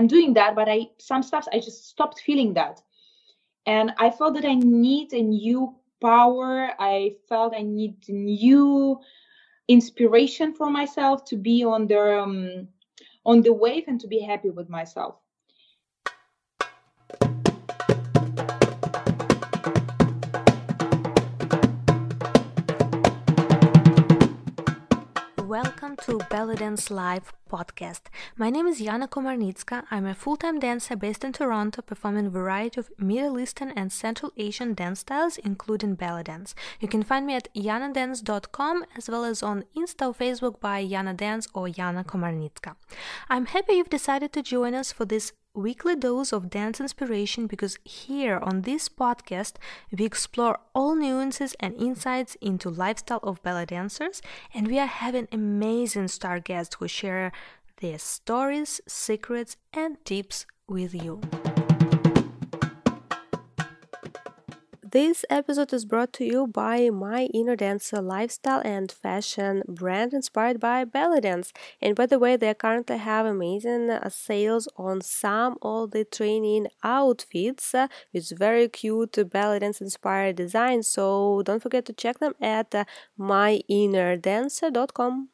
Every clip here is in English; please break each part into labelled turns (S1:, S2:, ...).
S1: I'm doing that, but I some stuff I just stopped feeling that. And I felt that I need a new power. I felt I need new inspiration for myself to be on the um, on the wave and to be happy with myself.
S2: Welcome to Belly Dance Live podcast. My name is Yana Komarnitska. I'm a full-time dancer based in Toronto, performing a variety of Middle Eastern and Central Asian dance styles, including belly dance. You can find me at yanadance.com as well as on Insta or Facebook by Yana Dance or Yana Komarnitska. I'm happy you've decided to join us for this weekly dose of dance inspiration because here on this podcast we explore all nuances and insights into lifestyle of belly dancers and we are having amazing star guests who share their stories, secrets and tips with you. This episode is brought to you by my inner dancer lifestyle and fashion brand inspired by belly dance. And by the way, they currently have amazing sales on some of the training outfits uh, with very cute belly dance inspired designs. So don't forget to check them at uh, myinnerdancer.com.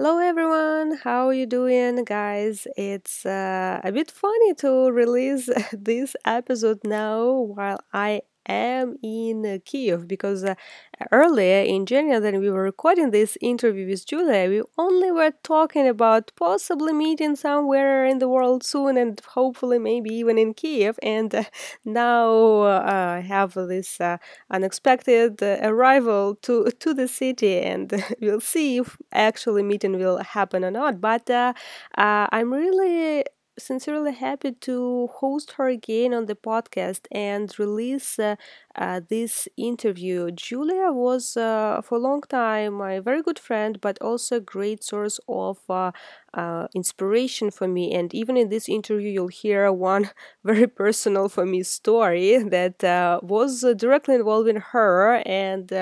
S2: Hello everyone, how are you doing, guys? It's uh, a bit funny to release this episode now while I am in Kiev because uh, earlier in January, when we were recording this interview with Julia, we only were talking about possibly meeting somewhere in the world soon and hopefully maybe even in Kiev. And uh, now uh, I have this uh, unexpected uh, arrival to, to the city, and we'll see if actually meeting will happen or not. But uh, I'm really sincerely happy to host her again on the podcast and release uh, uh, this interview. Julia was uh, for a long time my very good friend, but also a great source of uh, uh, inspiration for me. And even in this interview, you'll hear one very personal for me story that uh, was directly involving her and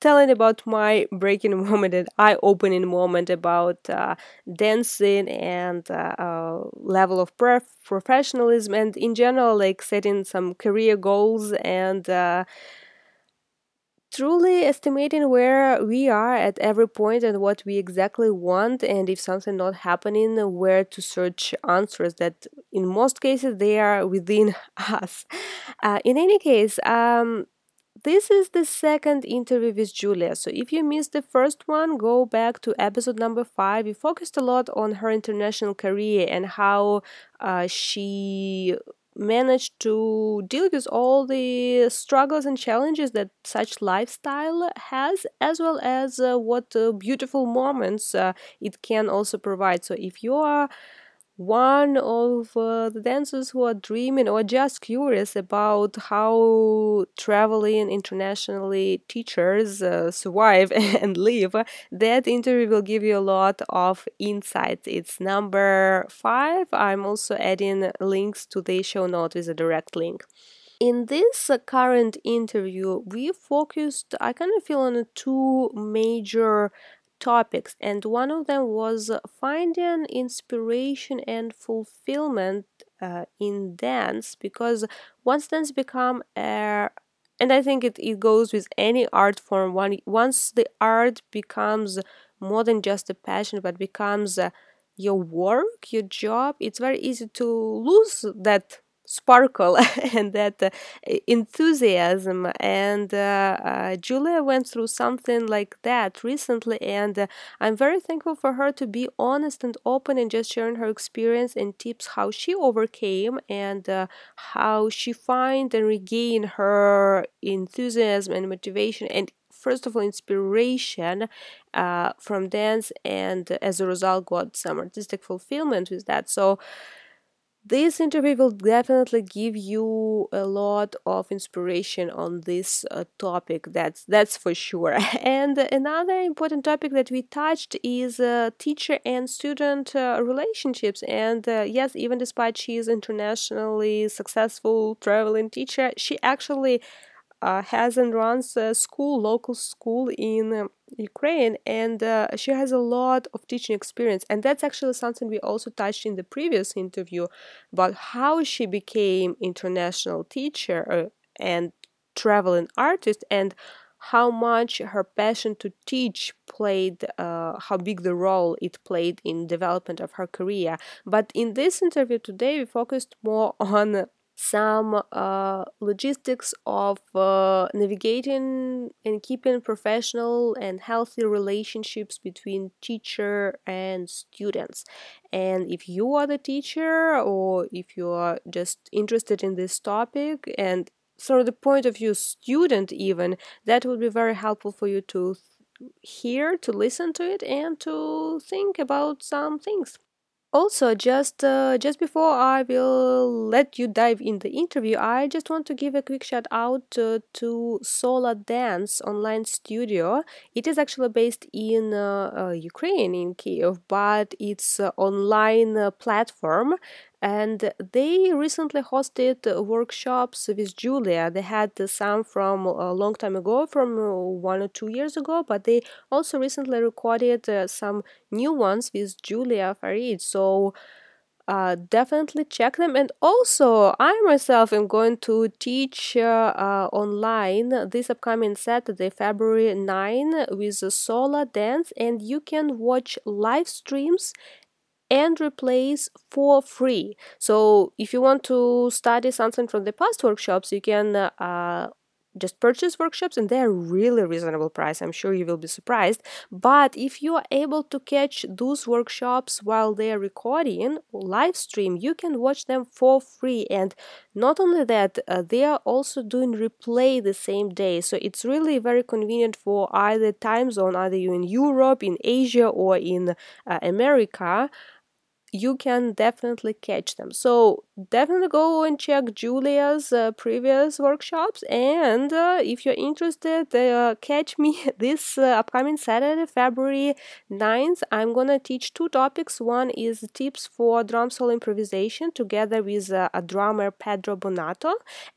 S2: telling about my breaking moment and eye opening moment about dancing and level of professionalism and in general, like setting some career goals and uh, truly estimating where we are at every point and what we exactly want and if something not happening where to search answers that in most cases they are within us uh, in any case um, this is the second interview with Julia. So if you missed the first one, go back to episode number five. We focused a lot on her international career and how uh, she managed to deal with all the struggles and challenges that such lifestyle has as well as uh, what uh, beautiful moments uh, it can also provide. So if you are one of uh, the dancers who are dreaming or just curious about how traveling internationally teachers uh, survive and live, that interview will give you a lot of insights. It's number five. I'm also adding links to the show note with a direct link. In this current interview, we focused, I kind of feel, on two major topics, and one of them was finding inspiration and fulfillment uh, in dance because once dance become a and I think it, it goes with any art form. One, once the art becomes more than just a passion, but becomes uh, your work, your job, it's very easy to lose that sparkle and that uh, enthusiasm. And uh, uh, Julia went through something like that recently, and uh, I'm very thankful for her to be honest and open and just sharing her experience and tips how she overcame and uh, how she find and regain her enthusiasm and motivation and first of all inspiration uh, from dance and as a result got some artistic fulfillment with that so this interview will definitely give you a lot of inspiration on this uh, topic that's that's for sure. And another important topic that we touched is uh, teacher and student uh, relationships. And uh, yes even despite she is internationally successful traveling teacher she actually has and runs a school, local school in um, Ukraine, and uh, she has a lot of teaching experience. And that's actually something we also touched in the previous interview about how she became international teacher uh, and traveling artist and how much her passion to teach played uh, how big the role it played in development of her career but in this interview today we focused more on some uh, logistics of uh, navigating and keeping professional and healthy relationships between teacher and students. And if you are the teacher or if you are just interested in this topic and from the point of view student even that would be very helpful for you to hear to listen to it and to think about some things also just uh, just before i will let you dive in the interview i just want to give a quick shout out uh, to sola dance online studio. It is actually based in uh, uh ukraine in kiev but it's online uh, platform and they recently hosted workshops with Julia. They had some from a long time ago, from one or two years ago, but they also recently recorded uh, some new ones with Julia Farid. So uh, definitely check them. And also, I myself am going to teach uh, uh, online this upcoming Saturday, February 9, with Sola Dance, and you can watch live streams and replace for free. So if you want to study something from the past workshops, you can uh, just purchase workshops and they're really reasonable price. I'm sure you will be surprised. But if you are able to catch those workshops while they're recording live stream you can watch them for free. And not only that uh, they are also doing replay the same day. So it's really very convenient for either time zone either you in europe in asia or in uh, america you can definitely catch them. So definitely go and check Julia's uh, previous workshops. And uh, if you're interested, uh, catch me this uh, upcoming Saturday, February 9th. I'm gonna teach two topics. One is tips for drum solo improvisation together with uh, a drummer Pedro Bonato,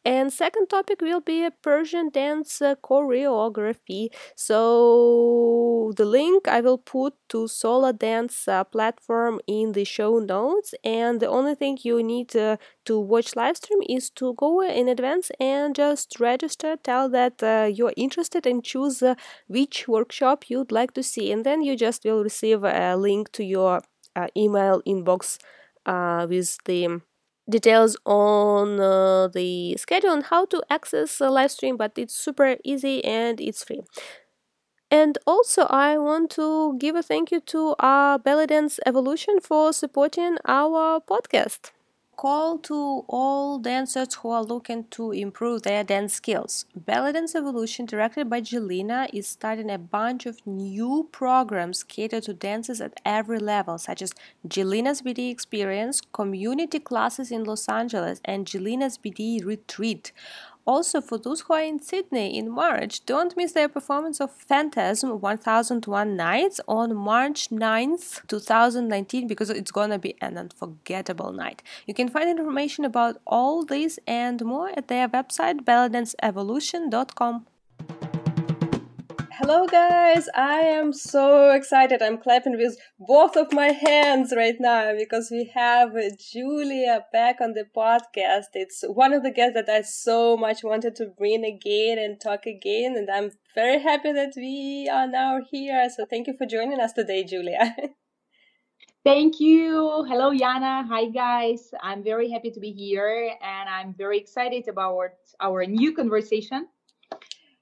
S2: and second topic will be Persian dance uh, choreography. So the link I will put to Sola Dance platform in the show notes and the only thing you need to watch live stream is to go in advance and just register tell that uh, you're interested and choose uh, which workshop you'd like to see and then you just will receive a link to your uh, email inbox uh, with the details on uh, the schedule and how to access a live stream but it's super easy and it's free and also, I want to give a thank you to our Belly Dance Evolution for supporting our podcast. Call to all dancers who are looking to improve their dance skills. Belly Dance Evolution, directed by Jelena, is starting a bunch of new programs catered to dancers at every level, such as Jelena's BD Experience, community classes in Los Angeles, and Jelena's BD Retreat. Also, for those who are in Sydney in March, don't miss their performance of Phantasm 1001 Nights on March 9th, 2019, because it's gonna be an unforgettable night. You can find information about all this and more at their website, bellydanceevolution.com. Hello, guys! I am so excited. I'm clapping with both of my hands right now because we have Julia back on the podcast. It's one of the guests that I so much wanted to bring again and talk again, and I'm very happy that we are now here. So, thank you for joining us today, Julia.
S1: Thank you. Hello, Yana. Hi, guys. I'm very happy to be here and I'm very excited about our new conversation.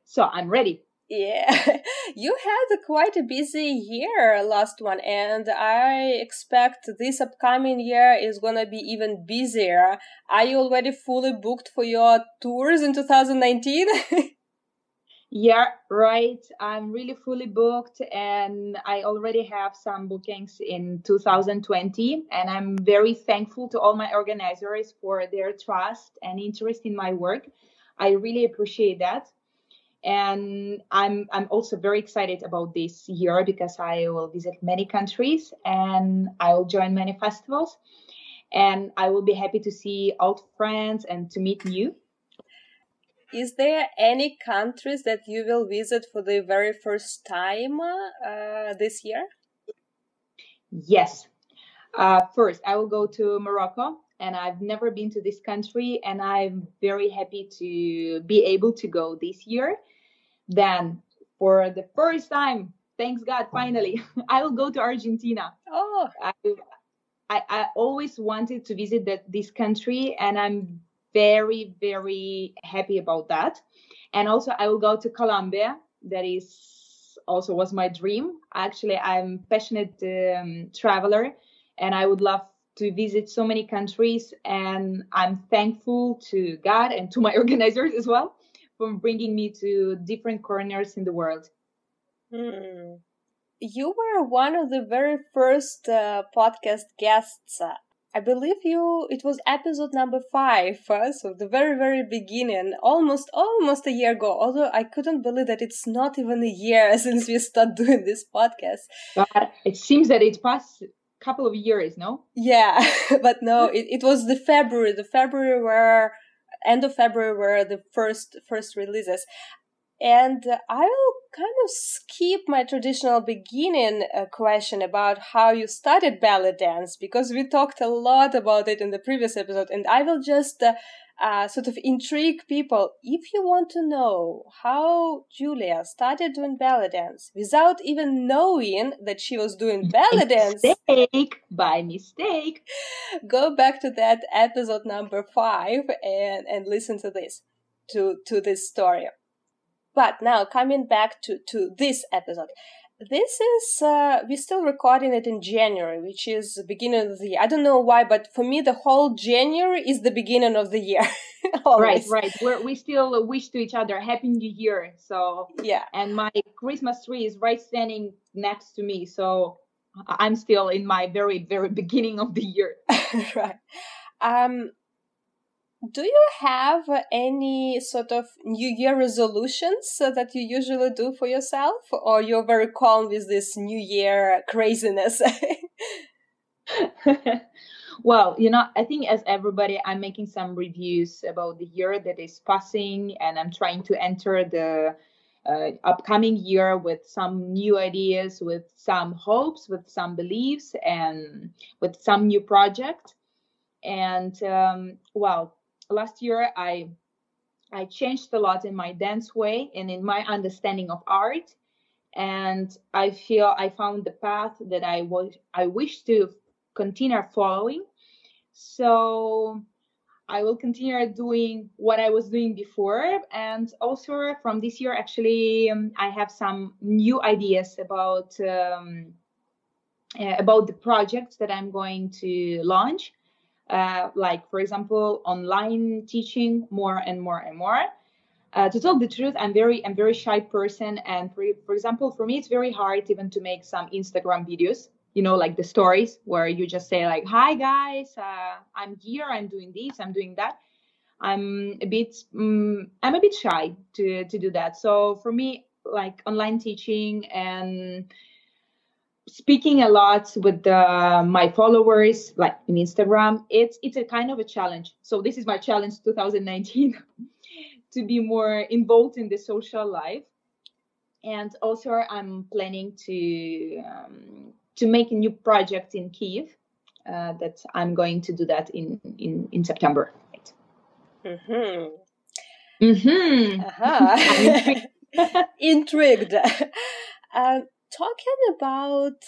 S1: So, I'm ready.
S2: Yeah, you had quite a busy year last one, and I expect this upcoming year is gonna be even busier. Are you already fully booked for your tours in 2019?
S1: yeah, right. I'm really fully booked, and I already have some bookings in 2020. And I'm very thankful to all my organizers for their trust and interest in my work. I really appreciate that and i'm i'm also very excited about this year because i will visit many countries and i will join many festivals and i will be happy to see old friends and to meet new
S2: is there any countries that you will visit for the very first time uh, this year?
S1: Yes. Uh, first, I will go to Morocco, and I've never been to this country, and I'm very happy to be able to go this year. Then, for the first time, thanks God, finally, I will go to Argentina.
S2: Oh,
S1: I, I, I always wanted to visit that, this country, and I'm very, very happy about that. And also, I will go to Colombia. That is also was my dream. Actually, I'm passionate um, traveler, and I would love to visit so many countries. And I'm thankful to God and to my organizers as well for bringing me to different corners in the world.
S2: Hmm. You were one of the very first uh, podcast guests I believe you it was episode number five, uh, so the very very beginning, almost almost a year ago. Although I couldn't believe that it's not even a year since we started doing this podcast.
S1: But it seems that it passed a couple of years, no?
S2: Yeah, but no, it, it was the February, the February where end of February were the first first releases. And I will kind of skip my traditional beginning uh, question about how you started belly dance because we talked a lot about it in the previous episode. And I will just uh, sort of intrigue people. If you want to know how Julia started doing belly dance without even knowing that she was doing belly dance,
S1: mistake by mistake,
S2: go back to that episode number five and, and listen to this, to, to this story. But now coming back to, to this episode, this is uh, we're still recording it in January, which is the beginning of the year. I don't know why, but for me, the whole January is the beginning of the year.
S1: right, right. We're, we still wish to each other Happy New Year. So
S2: yeah,
S1: and my Christmas tree is right standing next to me. So I'm still in my very very beginning of the year.
S2: right. Um, do you have any sort of New Year resolutions that you usually do for yourself, or you're very calm with this New Year craziness?
S1: well, you know, I think as everybody, I'm making some reviews about the year that is passing, and I'm trying to enter the uh, upcoming year with some new ideas, with some hopes, with some beliefs, and with some new project. And um, well, last year I I changed a lot in my dance way and in my understanding of art. And I feel I found the path that I was I wish to continue following. So I will continue doing what I was doing before. And also from this year actually um, I have some new ideas about um, uh, about the projects that I'm going to launch uh, like for example online teaching more and more and more. Uh, to tell the truth i'm very i'm very shy person and for, for example for me it's very hard even to make some instagram videos you know like the stories where you just say like hi guys uh, i'm here i'm doing this i'm doing that. I'm a bit um, i'm a bit shy to to do that. So for me like online teaching and speaking a lot with the, my followers like in instagram it's it's a kind of a challenge so this is my challenge 2019 to be more involved in the social life and also i'm planning to um, to make a new project in kiev uh, that i'm going to do that in in in september right.
S2: mm-hmm.
S1: Mm-hmm.
S2: Uh-huh. intrigued, intrigued. Um, talking about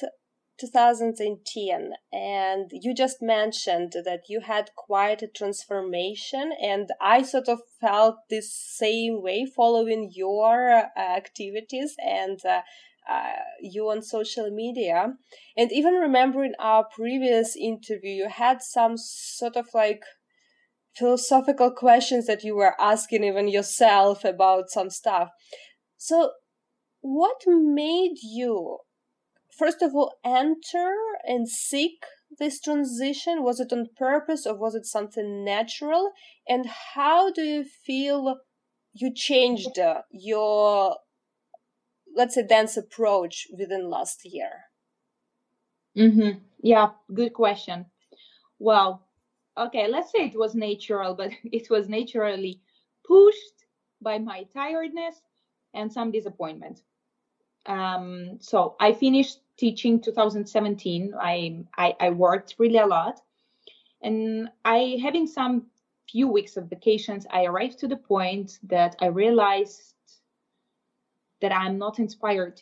S2: 2010 and you just mentioned that you had quite a transformation and i sort of felt this same way following your uh, activities and uh, uh, you on social media. And even remembering our previous interview you had some sort of like philosophical questions that you were asking even yourself about some stuff. So what made you first of all enter and seek this transition was it on purpose or was it something natural and how do you feel you changed uh, your let's say dance approach within last year
S1: mm-hmm. yeah good question well okay let's say it was natural but it was naturally pushed by my tiredness and some disappointment. Um, so I finished teaching 2017. I, I, I worked really a lot, and I having some few weeks of vacations. I arrived to the point that I realized that I'm not inspired.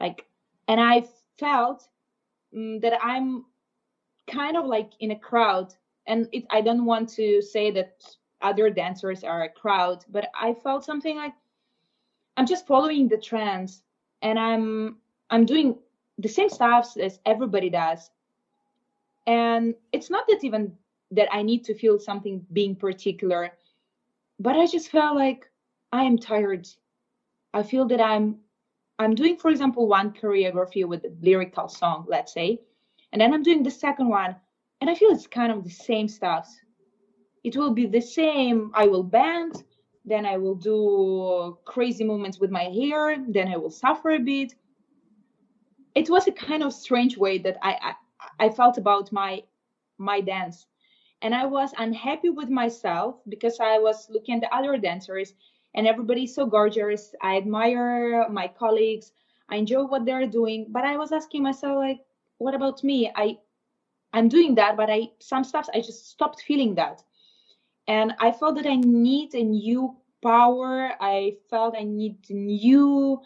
S1: Like, and I felt um, that I'm kind of like in a crowd, and it, I don't want to say that other dancers are a crowd, but I felt something like I'm just following the trends and I'm I'm doing the same stuff as everybody does. And it's not that even that I need to feel something being particular, but I just felt like I am tired. I feel that I'm I'm doing, for example, one choreography with a lyrical song, let's say, and then I'm doing the second one, and I feel it's kind of the same stuff. It will be the same. I will bend, then I will do crazy movements with my hair, then I will suffer a bit. It was a kind of strange way that I, I, I felt about my my dance. And I was unhappy with myself because I was looking at the other dancers and everybody's so gorgeous. I admire my colleagues. I enjoy what they're doing. But I was asking myself, like, what about me? I I'm doing that, but I some stuff I just stopped feeling that and i felt that i need a new power. I felt i need new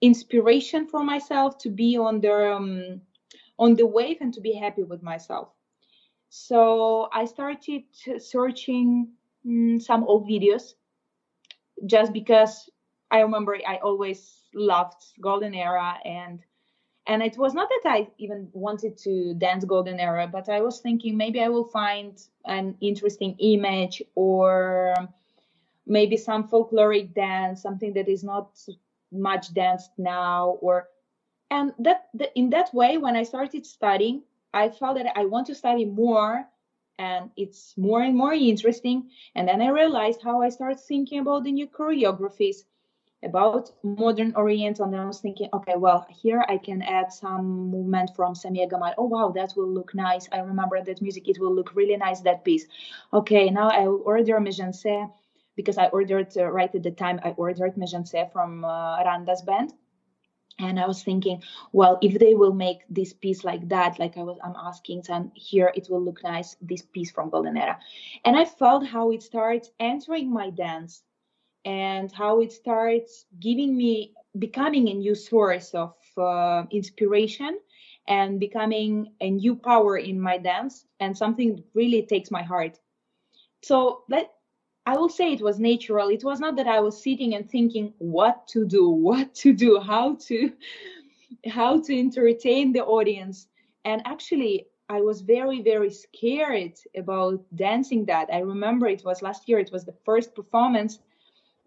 S1: inspiration for myself to be on the um, on the wave and to be happy with myself. So i started searching mm, some old videos just because i remember i always loved golden era and and it was not that i even wanted to dance golden era but i was thinking maybe i will find an interesting image or maybe some folkloric dance something that is not much danced now or and that, that in that way when i started studying i felt that i want to study more and it's more and more interesting. And then i realized how i started thinking about the new choreographies about modern oriental and i was thinking okay well here i can add some movement from samia gamal oh wow that will look nice. I remember that music it will look really nice that piece. Okay now i will order Méjancé because i ordered uh, right at the time i ordered Méjancé from uh, randa's band. And i was thinking well if they will make this piece like that like i was i'm asking and here it will look nice this piece from golden era. And i felt how it starts entering my dance and how it starts giving me becoming a new source of uh, inspiration and becoming a new power in my dance and something really takes my heart. So that i will say it was natural. It was not that i was sitting and thinking what to do what to do how to how to entertain the audience. And actually i was very very scared about dancing that. I remember it was last year it was the first performance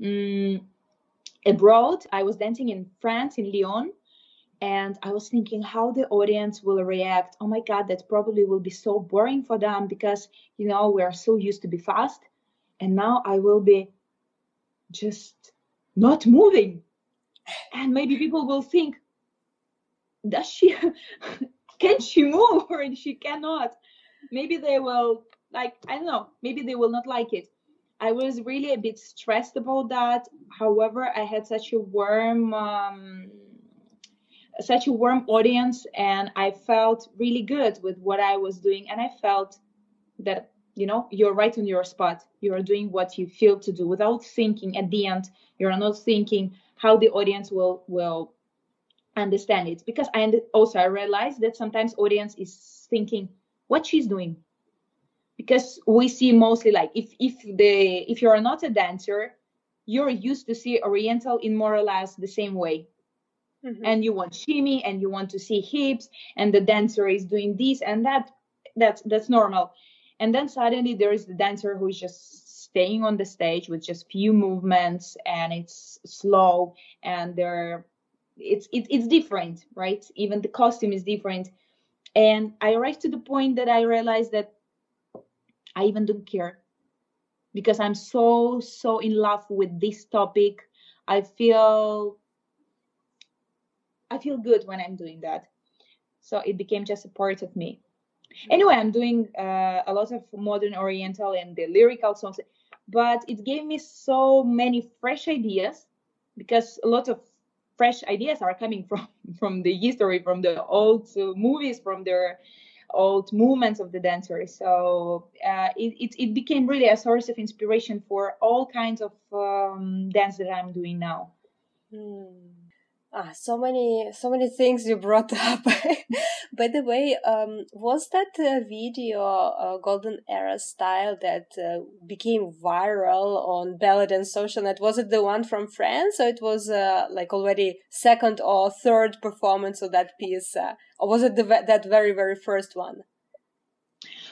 S1: um, abroad. I was dancing in France, in Lyon, and I was thinking how the audience will react. Oh my God, that probably will be so boring for them because, you know, we are so used to be fast. And now I will be just not moving. And maybe people will think, does she, can she move or she cannot? Maybe they will, like, I don't know, maybe they will not like it. I was really a bit stressed about that. However, I had such a warm, um, such a warm audience, and I felt really good with what I was doing. And I felt that you know you're right on your spot. You are doing what you feel to do without thinking. At the end, you're not thinking how the audience will will understand it. Because I also I realized that sometimes audience is thinking what she's doing because we see mostly like if if the if you're not a dancer you're used to see oriental in more or less the same way. Mm-hmm. and you want shimmy and you want to see hips and the dancer is doing this and that. That's that's normal. And then suddenly there is the dancer who is just staying on the stage with just few movements and it's slow and they're it's it, it's different right? Even the costume is different. And i arrived to the point that i realized that I even don't care because I'm so, so in love with this topic. I feel I feel good when I'm doing that. So it became just a part of me. Anyway, I'm doing uh, a lot of modern oriental and the lyrical songs. but it gave me so many fresh ideas because a lot of fresh ideas are coming from from the history from the old movies from their old movements of the dancers so uh, it, it, it, became really a source of inspiration for all kinds of um, dance that i'm doing now
S2: mm. Ah, so many, so many things you brought up. By the way, um, was that uh, video uh, Golden Era style that uh, became viral on Belly Dance Social Net? Was it the one from France, or it was uh, like already second or third performance of that piece, uh, or was it the that very very first one?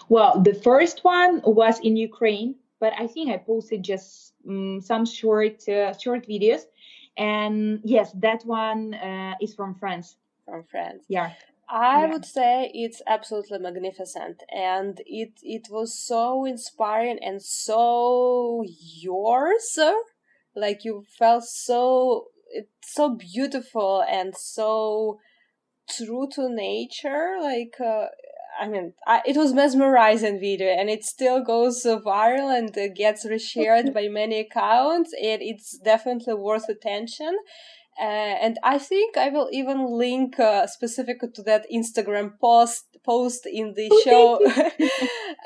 S1: Well, the first one was in Ukraine, but I think I posted just um, some short uh, short videos and yes that one uh, is from france.
S2: From france.
S1: Yeah.
S2: I
S1: yeah.
S2: would say it's absolutely magnificent. And it it was so inspiring and so yours. Like you felt so it's so beautiful and so true to nature. Like uh, I mean, I, it was mesmerizing video, and it still goes viral and uh, gets reshared by many accounts, and it's definitely worth attention. Uh, and I think I will even link uh, specific to that Instagram post post in the oh, show,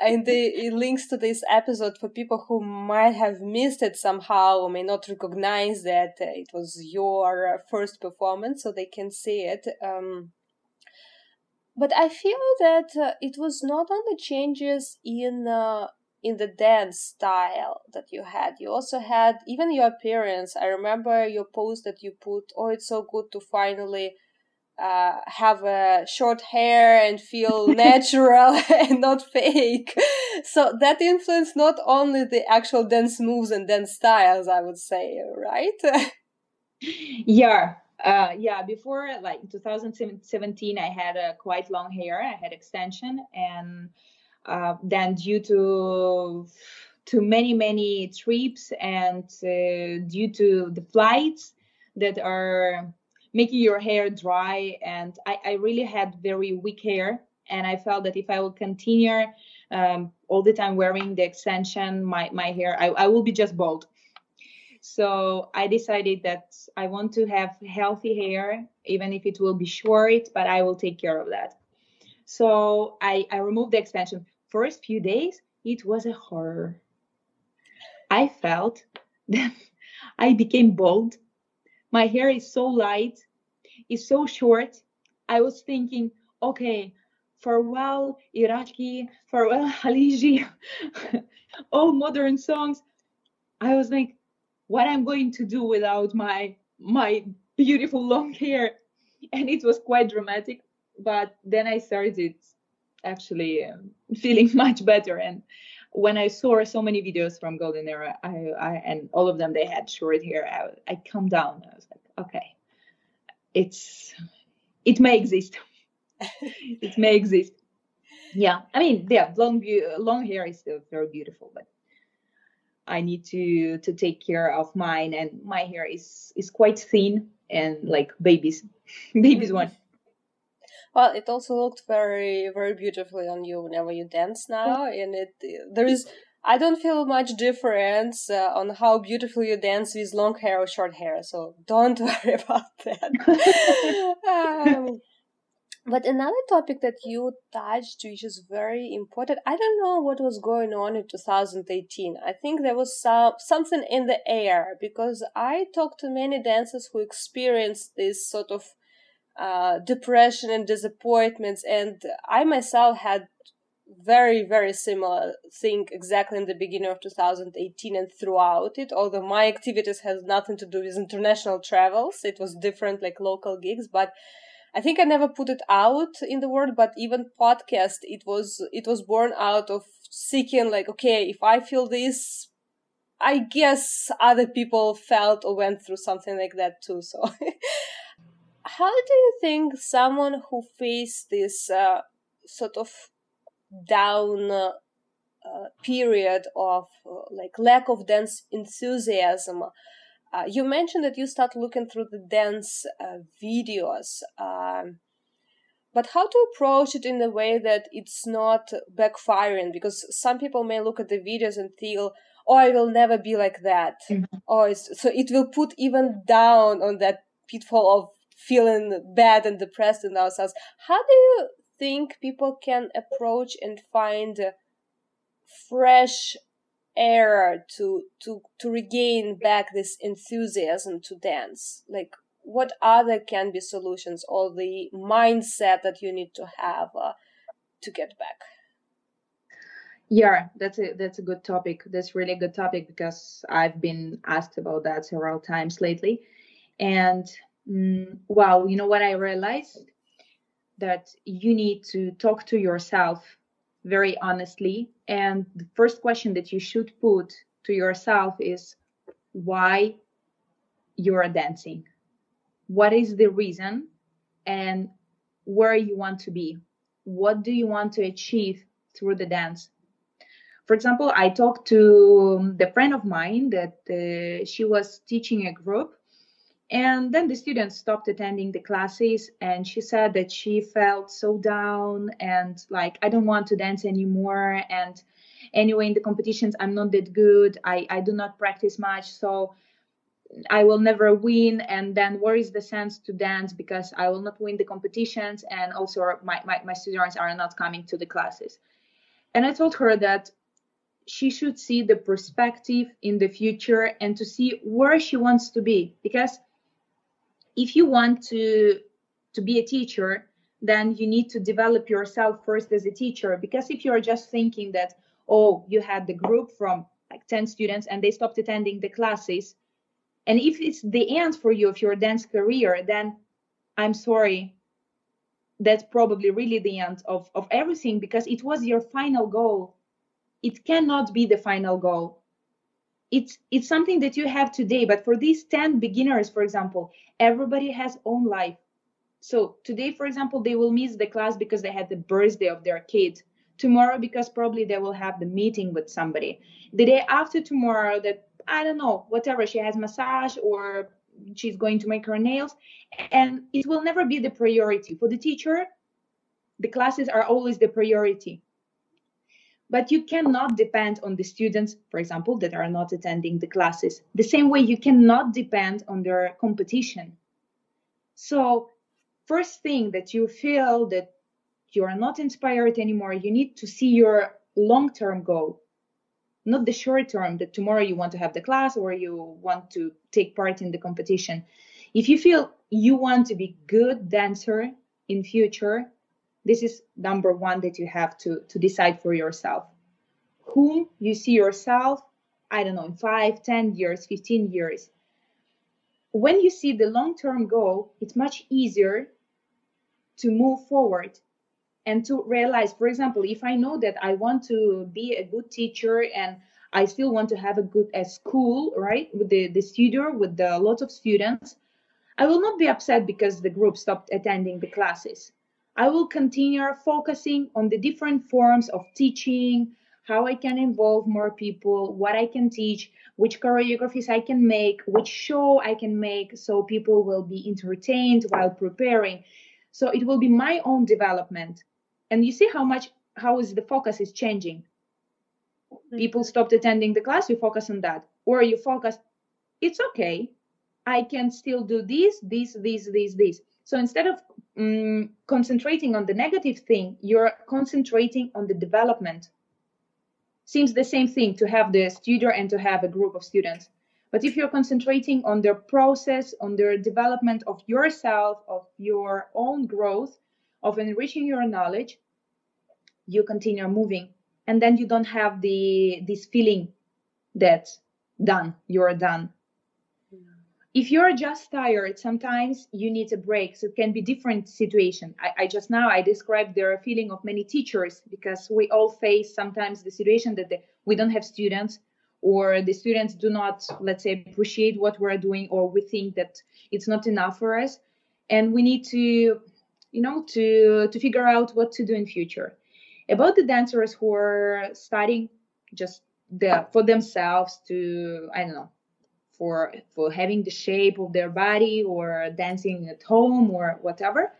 S2: and the in links to this episode for people who might have missed it somehow or may not recognize that uh, it was your first performance, so they can see it. Um, but I feel that uh, it was not only changes in uh, in the dance style that you had. You also had even your appearance. I remember your post that you put, "Oh, it's so good to finally." Uh, have a short hair and feel natural and not fake. So that influenced not only the actual dance moves and dance styles, I would say, right?
S1: yeah, uh, yeah, before like 2017, I had a quite long hair. I had extension, and uh, then due to to many many trips and uh, due to the flights that are making your hair dry, and I, I really had very weak hair, and I felt that if I will continue um, all the time wearing the extension, my my hair, I, I will be just bald. So I decided that I want to have healthy hair, even if it will be short, but I will take care of that. So I, I removed the expansion. First few days, it was a horror. I felt that I became bald. My hair is so light, it's so short. I was thinking, okay, farewell Iraqi, farewell Khaliji, all modern songs. I was like, what I'm going to do without my my beautiful long hair. And it was quite dramatic. But then I started actually um, feeling much better. And when I saw so many videos from Golden Era, I, I and all of them they had short hair. I, I calmed down. I was like, okay, it's it may exist. it may exist. Yeah, I mean, yeah, long long hair is still very beautiful, but I need to to take care of mine, and my hair is is quite thin and like babies, babies one.
S2: Well, it also looked very very beautifully on you whenever you dance now, and it there is. I don't feel much difference uh, on how beautiful you dance with long hair or short hair, so don't worry about that. um, but another topic that you touched, which is very important, I don't know what was going on in 2018. I think there was some something in the air because I talked to many dancers who experienced this sort of uh, depression and disappointments, and I myself had very very similar thing exactly in the beginning of 2018 and throughout it although my activities has nothing to do with international travels it was different like local gigs but I think I never put it out in the world, but even podcast, it was it was born out of seeking like, okay, if I feel this, I guess other people felt or went through something like that too. So, how do you think someone who faced this uh, sort of down uh, uh, period of uh, like lack of dance enthusiasm uh, you mentioned that you start looking through the dance uh, videos, um, but how to approach it in a way that it's not backfiring? Because some people may look at the videos and feel, oh i will never be like that
S1: mm-hmm.
S2: oh so it will put even down on that pitfall of feeling bad and depressed in ourselves how do you think people can approach and find fresh air to to to regain back this enthusiasm to dance? Like what other can be solutions or the mindset that you need to have uh, to get back?
S1: Yeah that's a that's a good topic. That's really good topic because i've been asked about that several times lately. And mm, wow you know what i realized? That you need to talk to yourself very honestly. And the first question that you should put to yourself is why you're dancing? What is the reason? And where you want to be? What do you want to achieve through the dance? For example, I talked to the friend of mine that uh, she was teaching a group and then the students stopped attending the classes, and she said that she felt so down and like, I don't want to dance anymore. And anyway, in the competitions, I'm not that good. I, I do not practice much. So I will never win. And then where is the sense to dance because I will not win the competitions. And also, my, my, my students are not coming to the classes. And I told her that she should see the perspective in the future and to see where she wants to be because if you want to to be a teacher then you need to develop yourself first as a teacher. Because if you're just thinking that oh you had the group from like 10 students and they stopped attending the classes and if it's the end for you of your dance career then i'm sorry that's probably really the end of, of everything because it was your final goal. It cannot be the final goal it's it's something that you have today but for these 10 beginners for example everybody has own life. So today for example they will miss the class because they had the birthday of their kid. Tomorrow because probably they will have the meeting with somebody. The day after tomorrow that i don't know whatever she has massage or she's going to make her nails and it will never be the priority. For the teacher the classes are always the priority but you cannot depend on the students, for example, that are not attending the classes. The same way you cannot depend on their competition. So, first thing that you feel that you are not inspired anymore, you need to see your long term goal, not the short term that tomorrow you want to have the class or you want to take part in the competition. If you feel you want to be good dancer in future, this is number one that you have to to decide for yourself. Whom you see yourself i don't know in five, ten years 15 years. When you see the long term goal it's much easier to move forward and to realize for example if i know that i want to be a good teacher and i still want to have a good a school right with the the studio with the lot of students i will not be upset because the group stopped attending the classes I will continue focusing on the different forms of teaching, how I can involve more people, what I can teach, which choreographies I can make, which show I can make so people will be entertained while preparing. So it will be my own development. And you see how much how is the focus is changing. Mm-hmm. People stopped attending the class, you focus on that. Or you focus, it's okay. I can still do this, this, this, this, this. So instead of um, concentrating on the negative thing, you're concentrating on the development. Seems the same thing to have the studio and to have a group of students. But if you're concentrating on the process, on the development of yourself, of your own growth, of enriching your knowledge, you continue moving. And then you don't have the this feeling that done, you're done if you're just tired sometimes you need a break. So it can be different situation. I, I, just now i described the feeling of many teachers because we all face sometimes the situation that they, we don't have students or the students do not let's say appreciate what we're doing or we think that it's not enough for us. And we need to you know to to figure out what to do in future. About the dancers who are studying just the for themselves to i don't know for for having the shape of their body or dancing at home or whatever.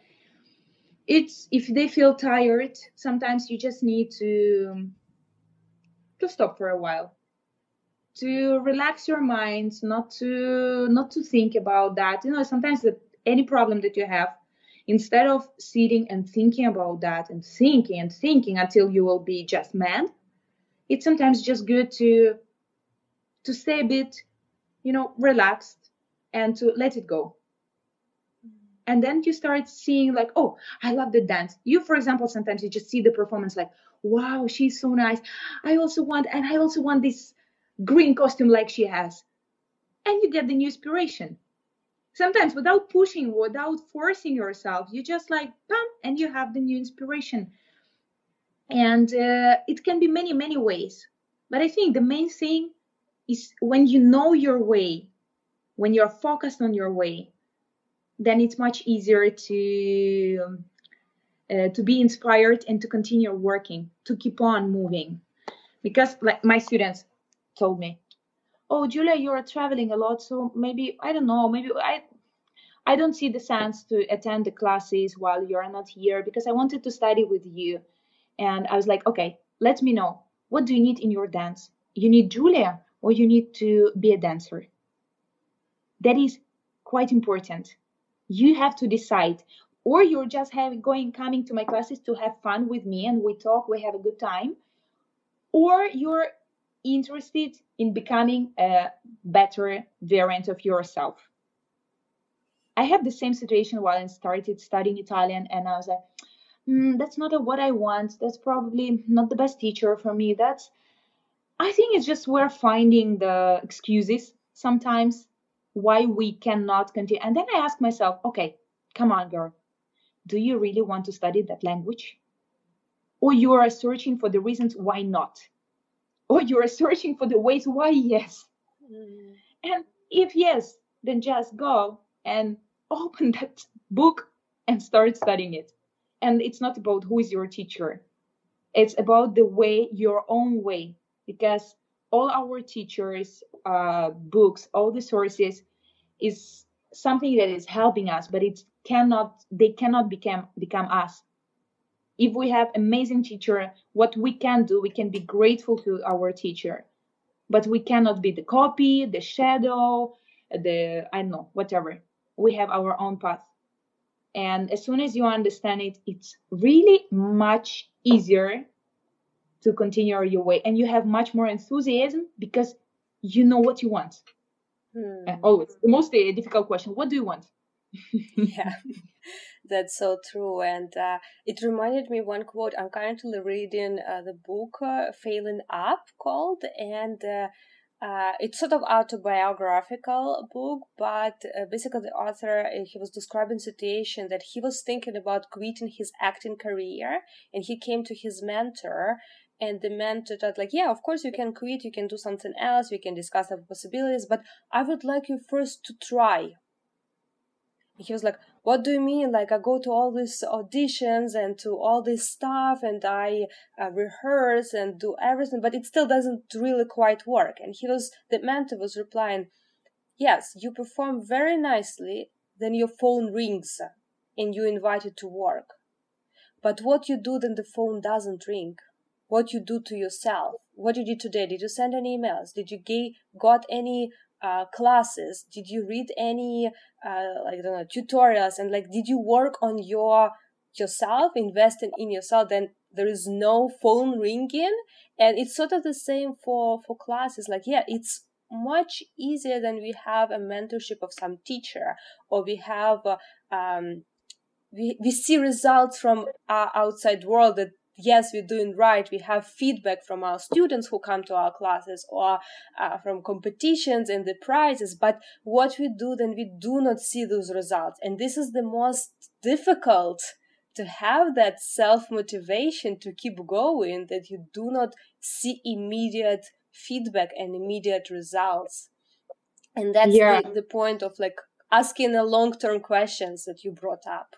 S1: It's if they feel tired sometimes you just need to to stop for a while. To relax your mind not to not to think about that. You know sometimes that any problem that you have instead of sitting and thinking about that and thinking and thinking until you will be just mad it's sometimes just good to to stay a bit you know relaxed and to let it go. And then you start seeing like oh i love the dance. You for example sometimes you just see the performance like wow she's so nice. I also want and i also want this green costume like she has. And you get the new inspiration. Sometimes without pushing without forcing yourself you just like bam and you have the new inspiration. And uh, it can be many many ways. But i think the main thing is when you know your way when you're focused on your way then it's much easier to uh, to be inspired and to continue working to keep on moving. Because like my students told me oh julia you're traveling a lot so maybe i don't know maybe i i don't see the sense to attend the classes while you're not here because i wanted to study with you. And i was like okay let me know. What do you need in your dance? You need julia or you need to be a dancer. That is quite important. You have to decide or you're just having going coming to my classes to have fun with me and we talk we have a good time or you're interested in becoming a better variant of yourself. I had the same situation while i started studying italian and i was like mm, that's not what i want. That's probably not the best teacher for me. That's i think it's just we're finding the excuses sometimes why we cannot continue. And then I ask myself, okay, come on, girl, do you really want to study that language? Or you are searching for the reasons why not? Or you are searching for the ways why yes? Mm. And if yes, then just go and open that book and start studying it. And it's not about who is your teacher, it's about the way, your own way, because all our teachers, uh, books, all the sources is something that is helping us, but it cannot, they cannot become become us. If we have amazing teacher, what we can do, we can be grateful to our teacher, but we cannot be the copy, the shadow, the I don't know, whatever. We have our own path. And as soon as you understand it, it's really much easier to continue your way. And you have much more enthusiasm because you know what you want. Hmm. always. The most uh, difficult question what do you want?
S2: Yeah. That's so true. And uh, it reminded me one quote. I'm currently reading uh, the book uh, failing up called. And uh, uh, it's sort of autobiographical book, but uh, basically the author he was describing situation that he was thinking about quitting his acting career, and he came to his mentor and the mentor thought like yeah of course you can quit you can do something else we can discuss the possibilities but i would like you first to try. He was like what do you mean? Like i go to all these auditions and to all this stuff and i uh, rehearse and do everything but it still doesn't really quite work. And he was the mentor was replying yes you perform very nicely then your phone rings and you invited to work. But what you do then the phone doesn't ring what you do to yourself. What you did today? Did you send any emails? Did you get got any uh, classes? Did you read any uh, like I don't know tutorials? And like did you work on your yourself investing in yourself? Then there is no phone ringing. And it's sort of the same for for classes. Like yeah it's much easier than we have a mentorship of some teacher or we have uh, um, we, we see results from our outside world that yes we're doing right. We have feedback from our students who come to our classes or uh, from competitions and the prizes but what we do then we do not see those results. And this is the most difficult to have that self motivation to keep going that you do not see immediate feedback and immediate results. And that's yeah. the, the point of like asking the long term questions that you brought up.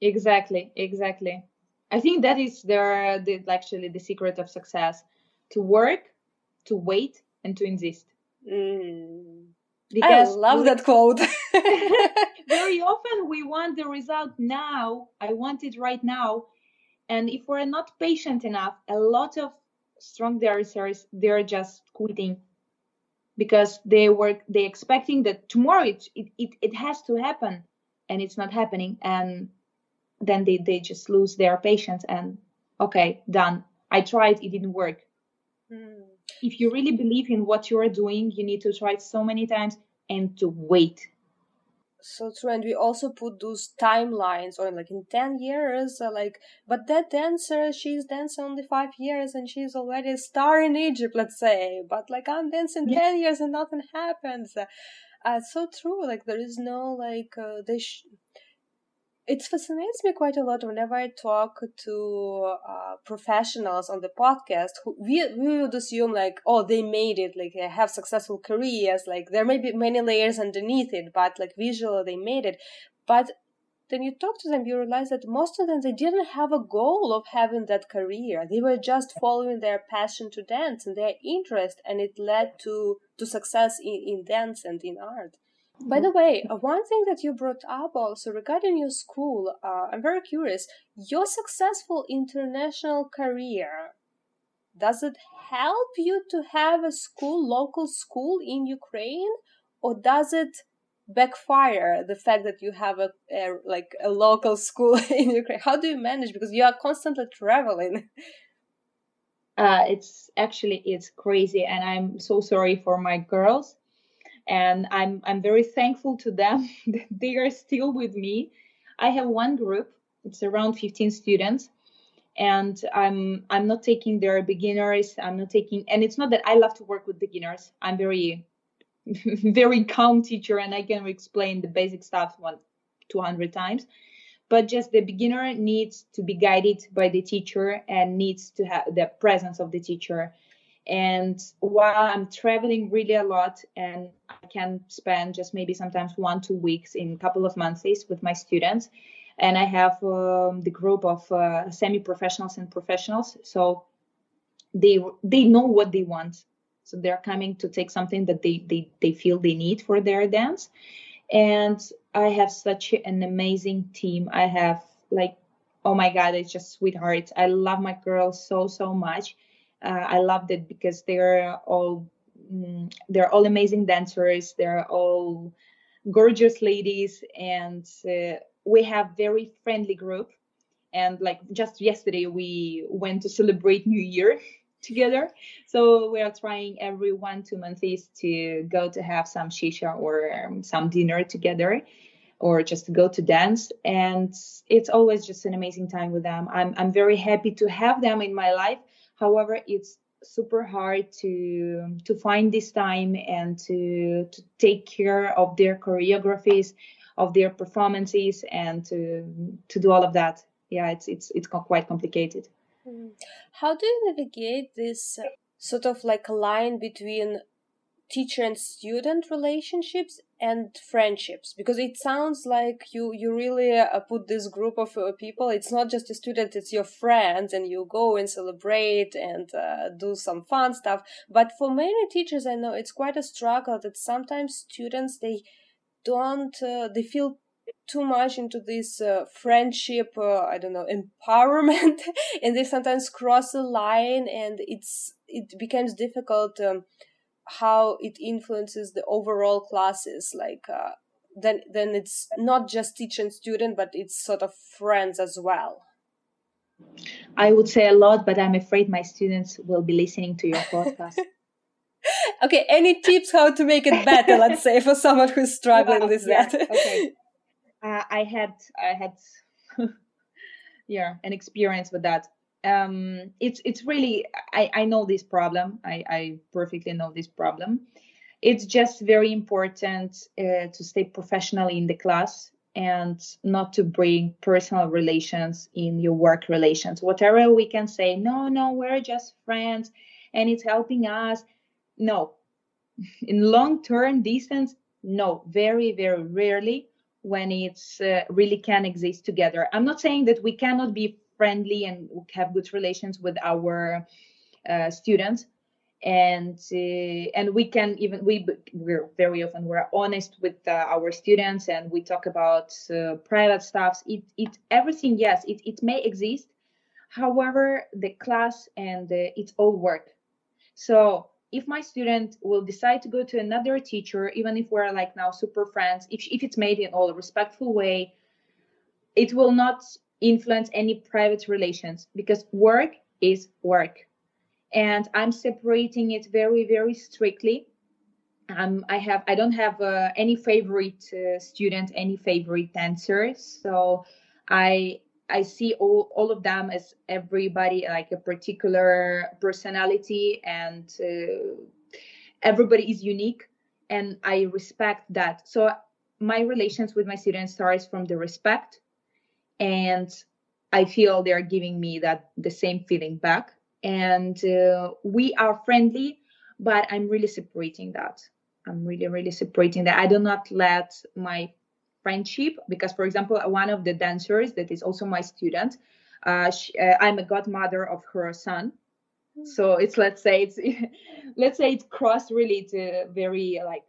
S1: Exactly exactly I think that is the, the actually the secret of success: to work, to wait, and to insist.
S2: Mm. Because I love we, that quote.
S1: very often we want the result now. I want it right now, and if we're not patient enough, a lot of strong dancers they're just quitting because they were they expecting that tomorrow it, it, it, it has to happen and it's not happening and then they, they just lose their patience and okay done. I tried it didn't work. Mm. if you really believe in what you are doing you need to try it so many times and to wait.
S2: So true and we also put those timelines on like in 10 years uh, like but that dancer she's dancing only five years and she's already a star in egypt let's say. But like i'm dancing yeah. 10 years and nothing happens. Uh, so true like there is no like uh, they sh- it fascinates me quite a lot whenever I talk to uh, professionals on the podcast. Who we we would assume like, oh, they made it, like they have successful careers, like there may be many layers underneath it, but like visually they made it. But then you talk to them, you realize that most of them they didn't have a goal of having that career. They were just following their passion to dance and their interest, and it led to to success in, in dance and in art. By the way, uh, one thing that you brought up also regarding your school, uh, I'm very curious. Your successful international career, does it help you to have a school, local school in Ukraine, or does it backfire the fact that you have a, a like a local school in Ukraine? How do you manage because you are constantly traveling?
S1: Uh, it's actually it's crazy, and I'm so sorry for my girls and I'm I'm very thankful to them that they are still with me. I have one group; it's around 15 students, and I'm I'm not taking their beginners. I'm not taking, and it's not that I love to work with beginners. I'm very very calm teacher, and I can explain the basic stuff one 200 times. But just the beginner needs to be guided by the teacher and needs to have the presence of the teacher and while I'm traveling really a lot and I can spend just maybe sometimes one, two weeks in a couple of months with my students, and I have um, the group of uh, semi-professionals and professionals, so they they know what they want. So they're coming to take something that they they they feel they need for their dance, and I have such an amazing team. I have like, oh my God, it's just sweethearts. I love my girls so so much uh, I loved it because they're all mm, they're all amazing dancers. They're all gorgeous ladies, and uh, we have very friendly group. And like just yesterday, we went to celebrate New Year together. So we are trying every one two months to go to have some shisha or um, some dinner together or just to go to dance and it's always just an amazing time with them i'm i'm very happy to have them in my life However, it's super hard to to find this time and to to take care of their choreographies, of their performances, and to to do all of that. Yeah, it's it's it's quite complicated.
S2: Mm. How do you navigate this sort of like line between teacher and student relationships and friendships because it sounds like you you really uh, put this group of uh, people. It's not just a student it's your friends and you go and celebrate and uh, do some fun stuff. But for many teachers i know it's quite a struggle that sometimes students they don't uh, they feel too much into this uh, friendship uh, i don't know empowerment. And they sometimes cross a line and it's it becomes difficult um, how it influences the overall classes like uh, then then it's not just teacher and student but it's sort of friends as well.
S1: I would say a lot but i'm afraid my students will be listening to your podcast.
S2: Okay any tips how to make it better let's say for someone who's struggling with yeah, that?
S1: okay. Uh, i had i had yeah an experience with that um, it's it's really I, I know this problem. I, I perfectly know this problem. It's just very important uh, to stay professionally in the class and not to bring personal relations in your work relations. Whatever we can say no no we're just friends and it's helping us. No. In long term distance no. Very very rarely when it's uh, really can exist together. I'm not saying that we cannot be friendly and have good relations with our uh, students. And uh, and we can even we we're very often we're honest with uh, our students and we talk about uh, private stuffs. It it everything yes it, it may exist. However, the class and the, it's all work. So if my student will decide to go to another teacher, even if we're like now super friends, if, if it's made in all respectful way, it will not influence any private relations because work is work. And I'm separating it very, very strictly. Um, I have, I don't have uh, any favorite uh, student, any favorite dancer. So I I see all, all of them as everybody like a particular personality and uh, everybody is unique and I respect that. So my relations with my students starts from the respect and I feel they're giving me that the same feeling back and uh, we are friendly but I'm really separating that. I'm really really separating that. I do not let my friendship because for example one of the dancers that is also my student uh, she, uh, i'm a godmother of her son hmm. so it's let's say it's let's say it's crossed really to very like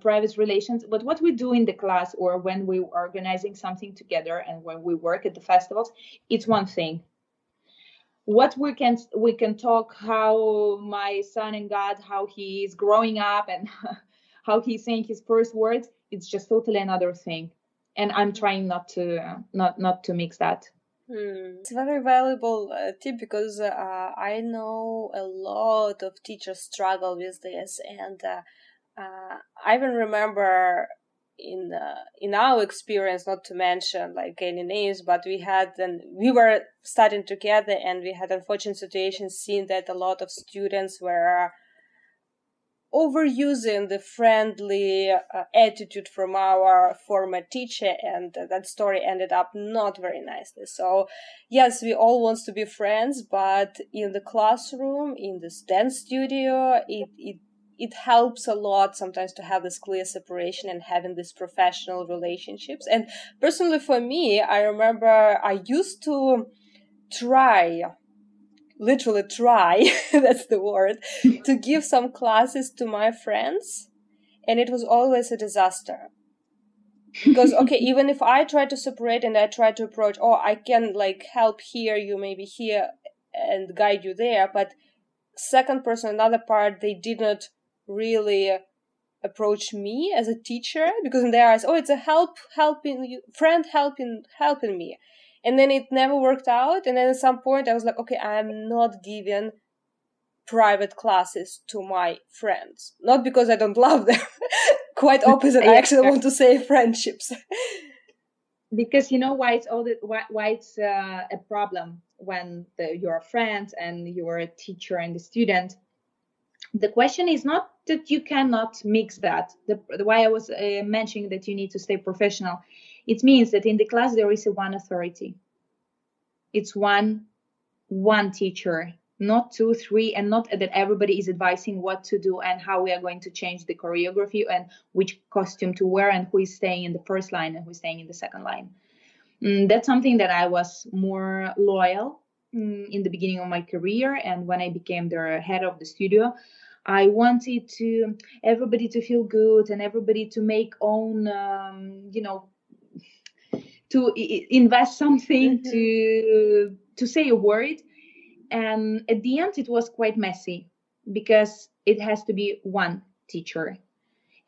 S1: private relations but what we do in the class or when we're organizing something together and when we work at the festivals it's one thing. What we can we can talk how my son and god how he is growing up and how he's saying his first words it's just totally another thing. And i'm trying not to not not to mix that.
S2: Hmm. It's very valuable uh, tip because uh, I know a lot of teachers struggle with this, and uh, uh I even remember in uh, in our experience, not to mention like any names, but we had and we were studying together, and we had unfortunate situations, seeing that a lot of students were overusing the friendly uh, attitude from our former teacher and uh, that story ended up not very nicely. So yes we all want to be friends but in the classroom in the dance studio it, it it helps a lot sometimes to have this clear separation and having these professional relationships. And personally for me i remember i used to try literally try that's the word to give some classes to my friends and it was always a disaster. Because okay even if i try to separate and i try to approach oh i can like help here you maybe here and guide you there but second person another part they did not really approach me as a teacher because in their eyes oh it's a help helping you friend helping helping me. And then it never worked out. And then at some point i was like okay i'm not giving private classes to my friends. Not because i don't love them. Quite opposite. I actually want to say friendships.
S1: Because you know why it's all the, why, why it's uh, a problem when the, you're friends and you're a teacher and the student the question is not that you cannot mix that the, the why i was uh, mentioning that you need to stay professional it means that in the class there is a one authority. It's one one teacher, not two, three, and not that everybody is advising what to do and how we are going to change the choreography and which costume to wear and who is staying in the first line and who is staying in the second line. Mm, that's something that I was more loyal in the beginning of my career and when I became the head of the studio. I wanted to everybody to feel good and everybody to make own, um, you know, to invest something mm-hmm. to to say a word and at the end it was quite messy because it has to be one teacher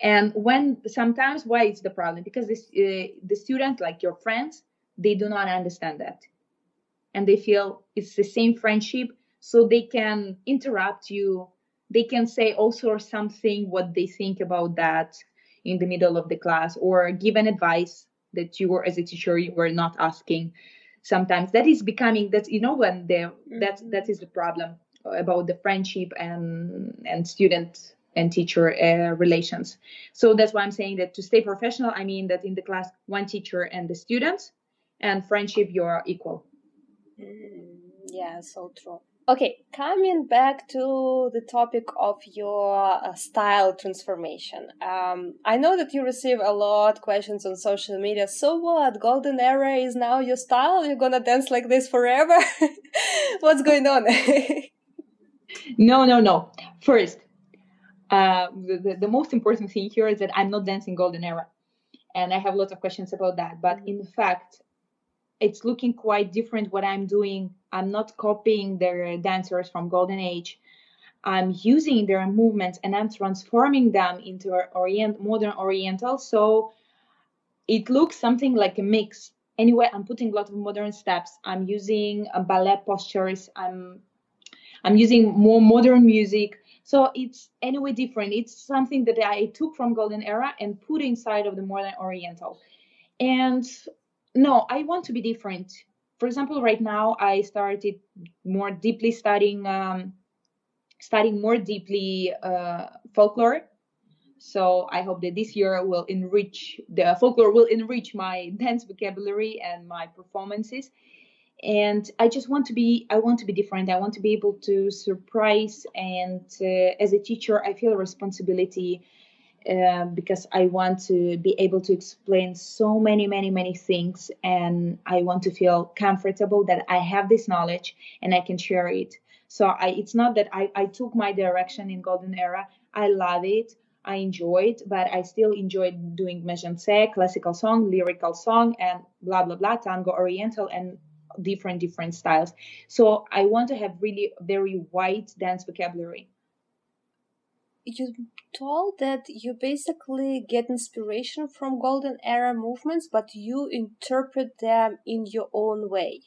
S1: and when sometimes why it's the problem because this uh, the student like your friends they do not understand that and they feel it's the same friendship. So they can interrupt you. They can say also something what they think about that in the middle of the class or give an advice that you were as a teacher you were not asking. Sometimes that is becoming that you know when the mm-hmm. that that is the problem about the friendship and and student and teacher uh, relations. So that's why i'm saying that to stay professional i mean that in the class one teacher and the students and friendship you're equal
S2: mm, yeah so true Okay, coming back to the topic of your uh, style transformation. Um, I know that you receive a lot questions on social media. So what? Golden era is now your style? You're gonna dance like this forever? What's going on?
S1: no, no, no. First, uh, the, the most important thing here is that I'm not dancing golden era, and I have lots of questions about that. But in fact, it's looking quite different what I'm doing. I'm not copying the dancers from Golden Age. I'm using their movements and I'm transforming them into orient modern oriental. So it looks something like a mix. Anyway, I'm putting a lot of modern steps. I'm using ballet postures. I'm I'm using more modern music. So it's anyway different. It's something that I took from Golden Era and put inside of the modern Oriental. And no, I want to be different. For example, right now I started more deeply studying um, studying more deeply uh, folklore. So I hope that this year will enrich the folklore will enrich my dance vocabulary and my performances and i just want to be i want to be different i want to be able to surprise and uh, as a teacher i feel a responsibility uh, because i want to be able to explain so many many many things and i want to feel comfortable that i have this knowledge and i can share it. So I, it's not that I, I took my direction in golden era. I love it. I enjoy it, but I still enjoy doing mejance, classical song, lyrical song, and blah blah blah, tango, oriental, and different different styles. So i want to have really very wide dance vocabulary
S2: you told that you basically get inspiration from golden era movements but you interpret them in your own way.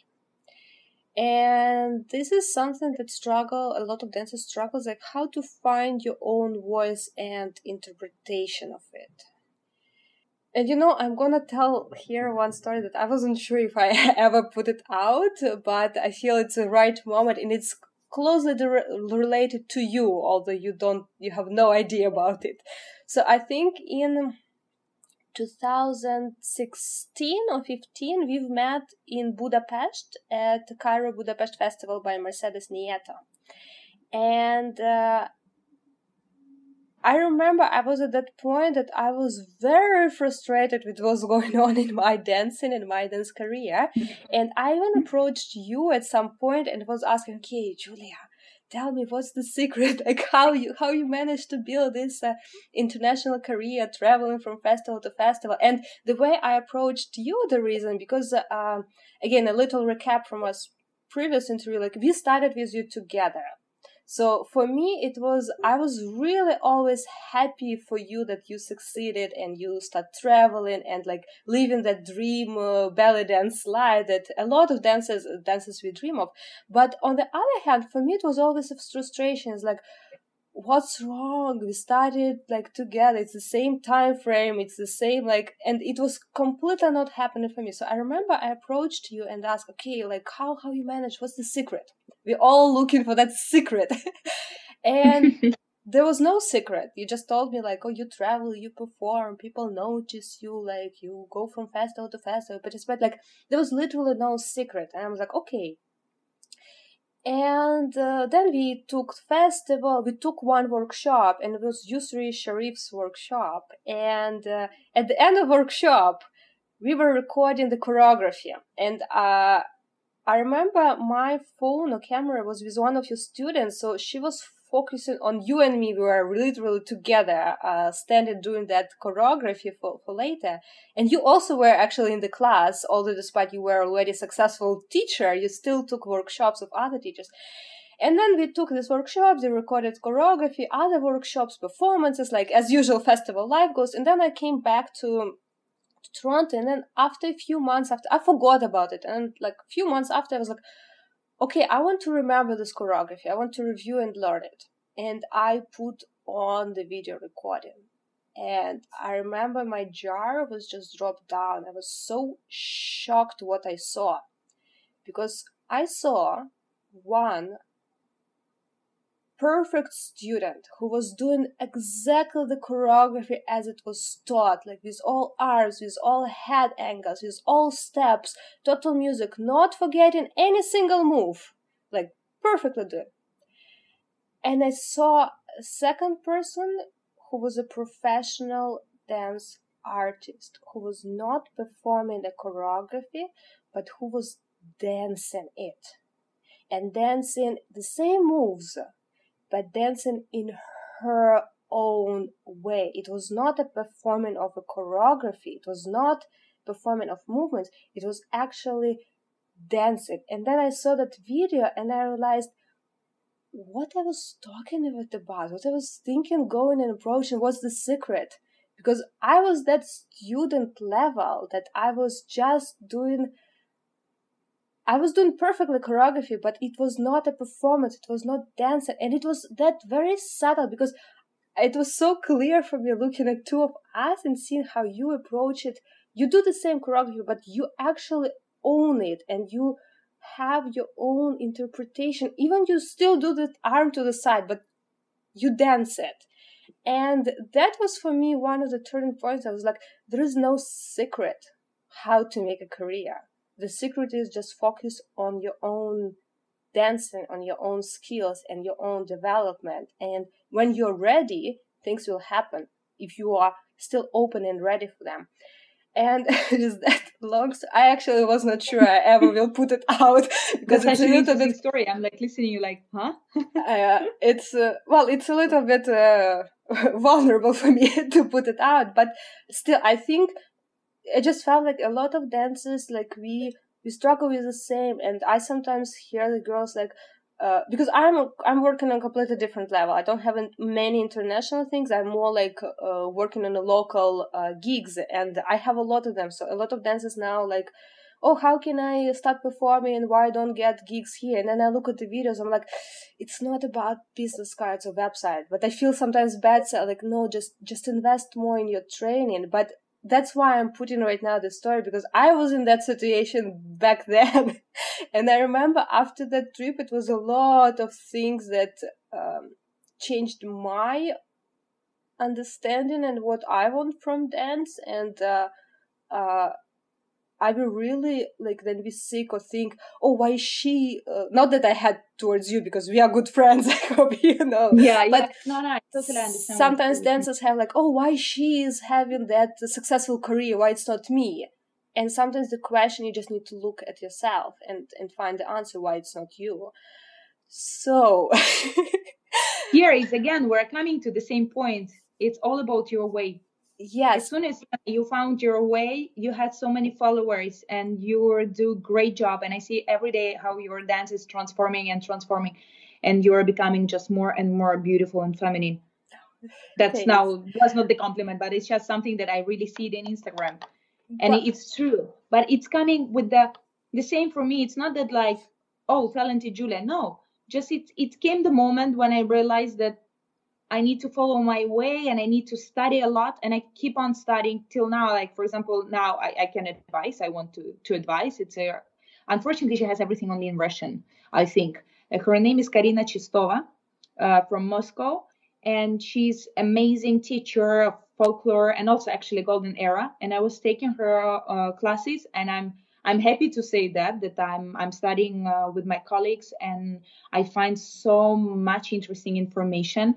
S2: And this is something that struggle a lot of dancers struggles like how to find your own voice and interpretation of it. And you know, I'm gonna tell here one story that I wasn't sure if I ever put it out, but I feel it's the right moment and it's closely related to you, although you don't, you have no idea about it. So I think in 2016 or 15, we've met in Budapest at the Cairo Budapest Festival by Mercedes Nieto. And uh, I remember I was at that point that I was very frustrated with what's going on in my dancing and my dance career. and I even approached you at some point and was asking, okay, Julia, tell me what's the secret? Like how you how you managed to build this uh, international career traveling from festival to festival? And the way i approached you the reason because uh, again a little recap from us previous interview like we started with you together so for me, it was, I was really always happy for you that you succeeded and you start traveling and like living that dream uh, belly dance life that a lot of dancers, dancers we dream of. But on the other hand, for me, it was always a frustration. It's like, what's wrong? We started like together. It's the same time frame. It's the same like and it was completely not happening for me. So i remember i approached you and asked okay like how how you manage? What's the secret? We're all looking for that secret. And there was no secret. You just told me like oh you travel you perform people notice you like you go from festival to festival but participate. Like there was literally no secret. And i was like okay and uh, then we took festival we took one workshop and it was yusri sharif's workshop. And uh, at the end of workshop we were recording the choreography. And uh, i remember my phone or camera was with one of your students so she was focusing on you and me. We were literally together, uh, standing doing that choreography for, for later. And you also were actually in the class, although despite you were already a successful teacher, you still took workshops of other teachers. And then we took this workshop, we recorded choreography, other workshops, performances, like as usual, festival life goes. And then I came back to Toronto, and then after a few months after, I forgot about it. And like a few months after, I was like, okay, I want to remember this choreography. I want to review and learn it. And I put on the video recording. And I remember my jar was just dropped down. I was so shocked what I saw. Because I saw one perfect student who was doing exactly the choreography as it was taught, like with all arms, with all head angles, with all steps, total music, not forgetting any single move, like perfectly doing. And I saw a second person who was a professional dance artist who was not performing the choreography, but who was dancing it. And dancing the same moves but dancing in her own way. It was not a performing of a choreography. It was not performing of movements it was actually dancing and then i saw that video and i realized what i was talking about what i was thinking going and approaching what's the secret because i was that student level that i was just doing I was doing perfectly choreography, but it was not a performance, it was not dancing, and it was that very subtle because it was so clear for me looking at two of us and seeing how you approach it. You do the same choreography, but you actually own it and you have your own interpretation. Even you still do the arm to the side, but you dance it. And that was for me one of the turning points. I was like, there is no secret how to make a career. The secret is just focus on your own dancing on your own skills and your own development. And when you're ready, things will happen if you are still open and ready for them. And just that long. I actually was not sure I ever will put it out
S1: because That's it's a little bit story. I'm like listening, you like, huh?
S2: uh, it's uh, well, it's a little bit uh, vulnerable for me to put it out, but still, I think I just felt like a lot of dancers like we we struggle with the same and i sometimes hear the girls like uh, because I'm I'm working on a completely different level. I don't have many international things. I'm more like uh, working on the local uh, gigs, and I have a lot of them. So a lot of dancers now like, oh, how can I start performing? And why I don't get gigs here? And then I look at the videos. I'm like, it's not about business cards or website. But I feel sometimes bad. So like, no, just just invest more in your training. But that's why I'm putting right now the story because I was in that situation back then. and I remember after that trip, it was a lot of things that um, changed my understanding and what I want from dance. And uh, uh, I will really like then be sick or think, oh, why is she? Uh, not that I had towards you because we are good friends. I hope you know.
S1: Yeah, but yeah. no, no, I totally
S2: understand. Sometimes dancers have like, oh, why she is having that successful career? Why it's not me? And sometimes the question you just need to look at yourself and and find the answer why it's not you. So
S1: here is again we're coming to the same point. It's all about your way
S2: yes.
S1: As soon as you found your way you had so many followers and you do great job. And i see every day how your dance is transforming and transforming. And you're becoming just more and more beautiful and feminine. That's Thanks. now that's not the compliment but it's just something that i really see it in instagram. And well, it's true. But it's coming with the the same for me. It's not that like oh talented julia. No. Just it it came the moment when i realized that I need to follow my way and I need to study a lot and I keep on studying till now. Like for example, now I, I can advise. I want to to advise. It's a unfortunately she has everything only in Russian. I think uh, her name is Karina Chistova uh, from Moscow, and she's amazing teacher of folklore and also actually golden era. And I was taking her uh, classes, and I'm I'm happy to say that that I'm I'm studying uh, with my colleagues and I find so much interesting information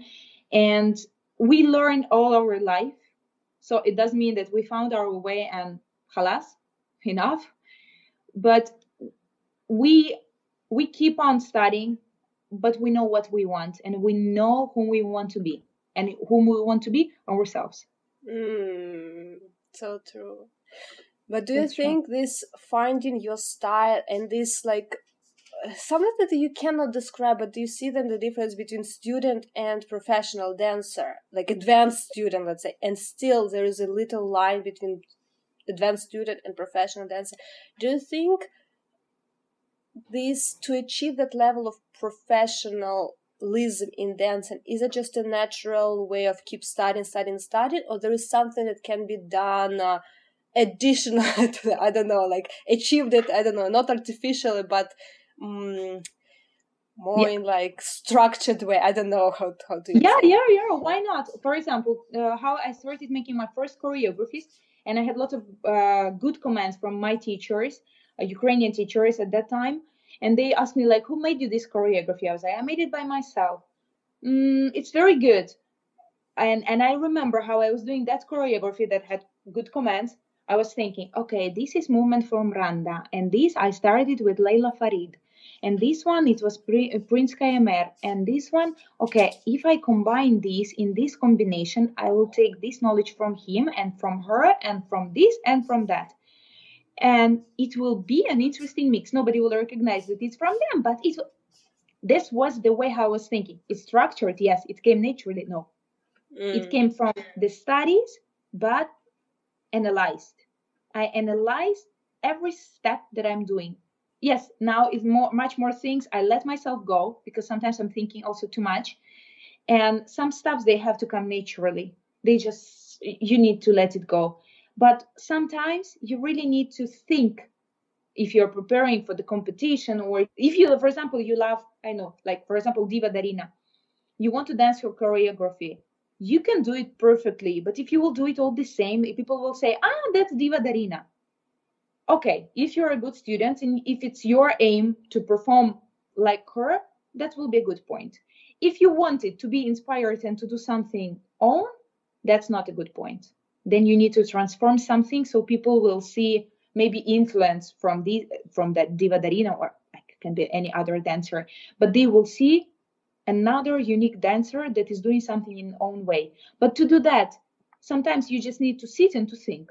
S1: and we learn all our life. So it does mean that we found our way and halas enough. But we we keep on studying but we know what we want and we know who we want to be and whom we want to be ourselves.
S2: Mm, so true. But do That's you think true. this finding your style and this like something that you cannot describe, but do you see then the difference between student and professional dancer, like advanced student, let's say, and still there is a little line between advanced student and professional dancer. Do you think this to achieve that level of professionalism in dancing is it just a natural way of keep studying, studying, studying, or there is something that can be done? Uh, additional to i don't know like achieved it i don't know not artificially but um, more yeah. in like structured way. I don't know how how to.
S1: Yeah, yeah, yeah. Why not? For example, uh, how I started making my first choreographies, and I had lots of uh, good comments from my teachers, uh, Ukrainian teachers at that time, and they asked me like, "Who made you this choreography?" I was like, "I made it by myself." Mm, it's very good, and and I remember how I was doing that choreography that had good comments. I was thinking, okay, this is movement from Randa, and this I started with Leila Farid and this one it was Prince Kayammer. And this one okay if I combine these in this combination I will take this knowledge from him and from her and from this and from that. And it will be an interesting mix. Nobody will recognize that it's from them but it this was the way i was thinking. It's structured yes it came naturally no. Mm. it came from the studies but analyzed. I analyzed every step that i'm doing yes now is more much more things. I let myself go because sometimes i'm thinking also too much. And some stuffs they have to come naturally. They just you need to let it go. But sometimes you really need to think if you're preparing for the competition or if you for example you love i know like for example diva darina. You want to dance your choreography. You can do it perfectly but if you will do it all the same people will say ah that's diva darina okay, if you're a good student and if it's your aim to perform like her, that will be a good point. If you wanted to be inspired and to do something own, that's not a good point. Then you need to transform something so people will see maybe influence from the from that diva darina or can be any other dancer, but they will see another unique dancer that is doing something in own way. But to do that, sometimes you just need to sit and to think.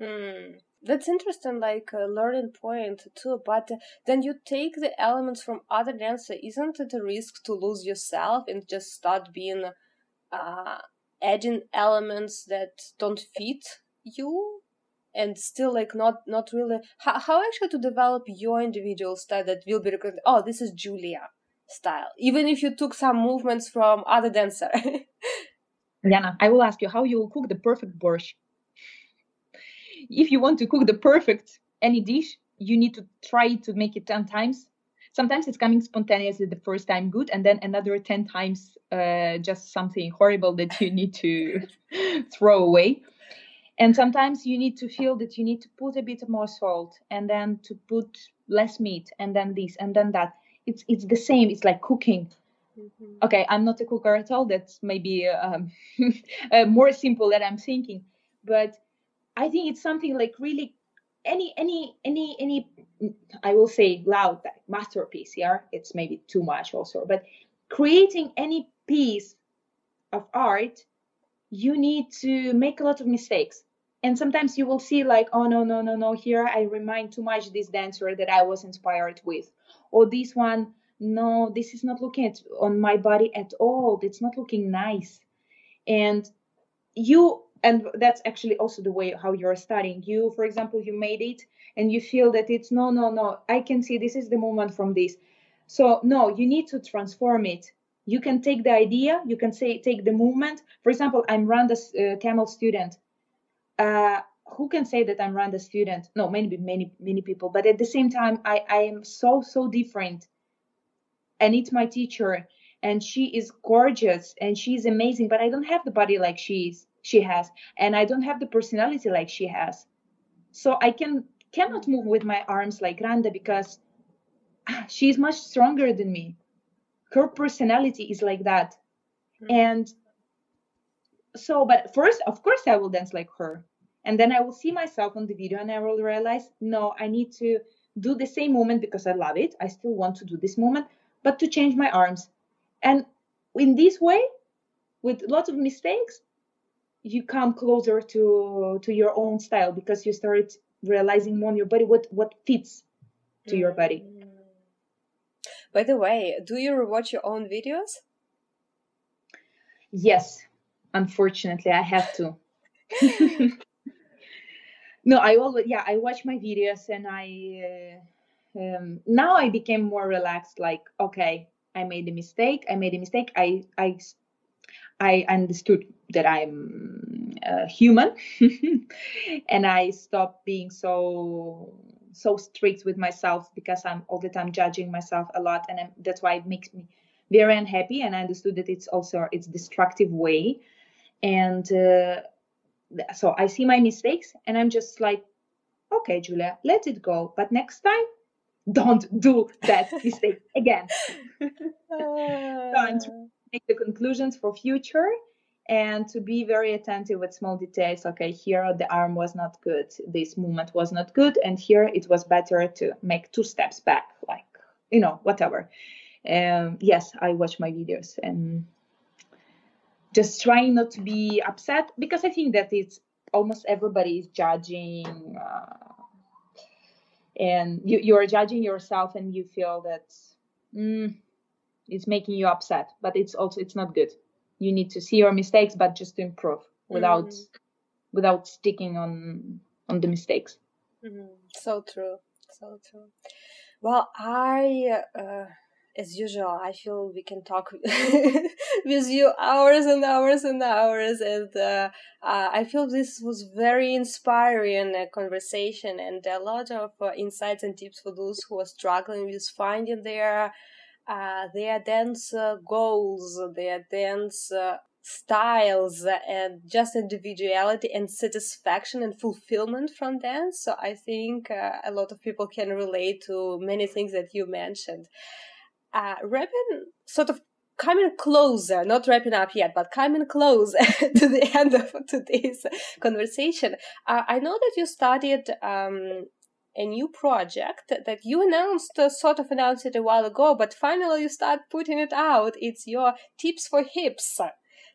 S2: Mm that's interesting like a learning point too but then you take the elements from other dancer isn't it a risk to lose yourself and just start being uh adding elements that don't fit you? And still like not not really how, how actually to develop your individual style that will be recognized oh this is julia style even if you took some movements from other dancer?
S1: Diana, I will ask you how you will cook the perfect borscht if you want to cook the perfect any dish, you need to try to make it 10 times. Sometimes it's coming spontaneously the first time good, and then another 10 times uh, just something horrible that you need to throw away. And sometimes you need to feel that you need to put a bit more salt and then to put less meat and then this and then that. It's it's the same. It's like cooking. Mm-hmm. Okay, I'm not a cooker at all. That's maybe um, uh, more simple that I'm thinking. But I think it's something like really any any any any I will say loud like masterpiece. Yeah, it's maybe too much also, but creating any piece of art, you need to make a lot of mistakes. And sometimes you will see like, oh no, no, no, no, here I remind too much this dancer that I was inspired with. Or this one, no, this is not looking at on my body at all. It's not looking nice. And you and that's actually also the way how you're studying. You for example you made it and you feel that it's no no no i can see this is the moment from this. So no you need to transform it. You can take the idea you can say take the movement for example i'm randa's uh, Kamel student. Uh, who can say that i'm randa's student? No maybe many many people. But at the same time i i am so so different. And it's my teacher. And she is gorgeous and she's amazing but i don't have the body like she is she has and i don't have the personality like she has. So i can cannot move with my arms like randa because she's much stronger than me. Her personality is like that. Mm-hmm. and so but first of course i will dance like her. And then i will see myself on the video and i will realize no i need to do the same movement because i love it. I still want to do this movement but to change my arms. And in this way with lots of mistakes you come closer to to your own style because you start realizing more on your body what what fits to your body. Mm.
S2: by the way do you watch your own videos?
S1: Yes. Unfortunately i have to. No i always yeah i watch my videos and i uh, um, now i became more relaxed like okay i made a mistake i made a mistake i i I understood that I'm a human. And I stop being so so strict with myself because I'm all the time judging myself a lot. And I'm, that's why it makes me very unhappy. And I understood that it's also it's destructive way. And uh, so I see my mistakes and I'm just like okay Julia let it go. But next time don't do that mistake again. Don't make the conclusions for future and to be very attentive with small details. Okay here the arm was not good. This movement was not good and here it was better to make two steps back like you know whatever. Um, yes i watch my videos and just trying not to be upset because i think that it's almost everybody is judging uh, and you, you are judging yourself and you feel that mm, it's making you upset but it's also it's not good you need to see your mistakes but just to improve without mm. without sticking on on the mistakes
S2: mm. so true so true well i uh, as usual i feel we can talk with you hours and hours and hours and uh, uh, i feel this was very inspiring uh, conversation and a lot of uh, insights and tips for those who are struggling with finding their uh, their dance uh, goals, their dance uh, styles, and just individuality and satisfaction and fulfillment from dance. So I think a lot of people can relate to many things that you mentioned. Uh, wrapping, sort of coming closer, not wrapping up yet, but coming close to the end of today's conversation. Uh, I know that you studied um, a new project that you announced, uh, sort of announced it a while ago, but finally you start putting it out. It's your tips for hips.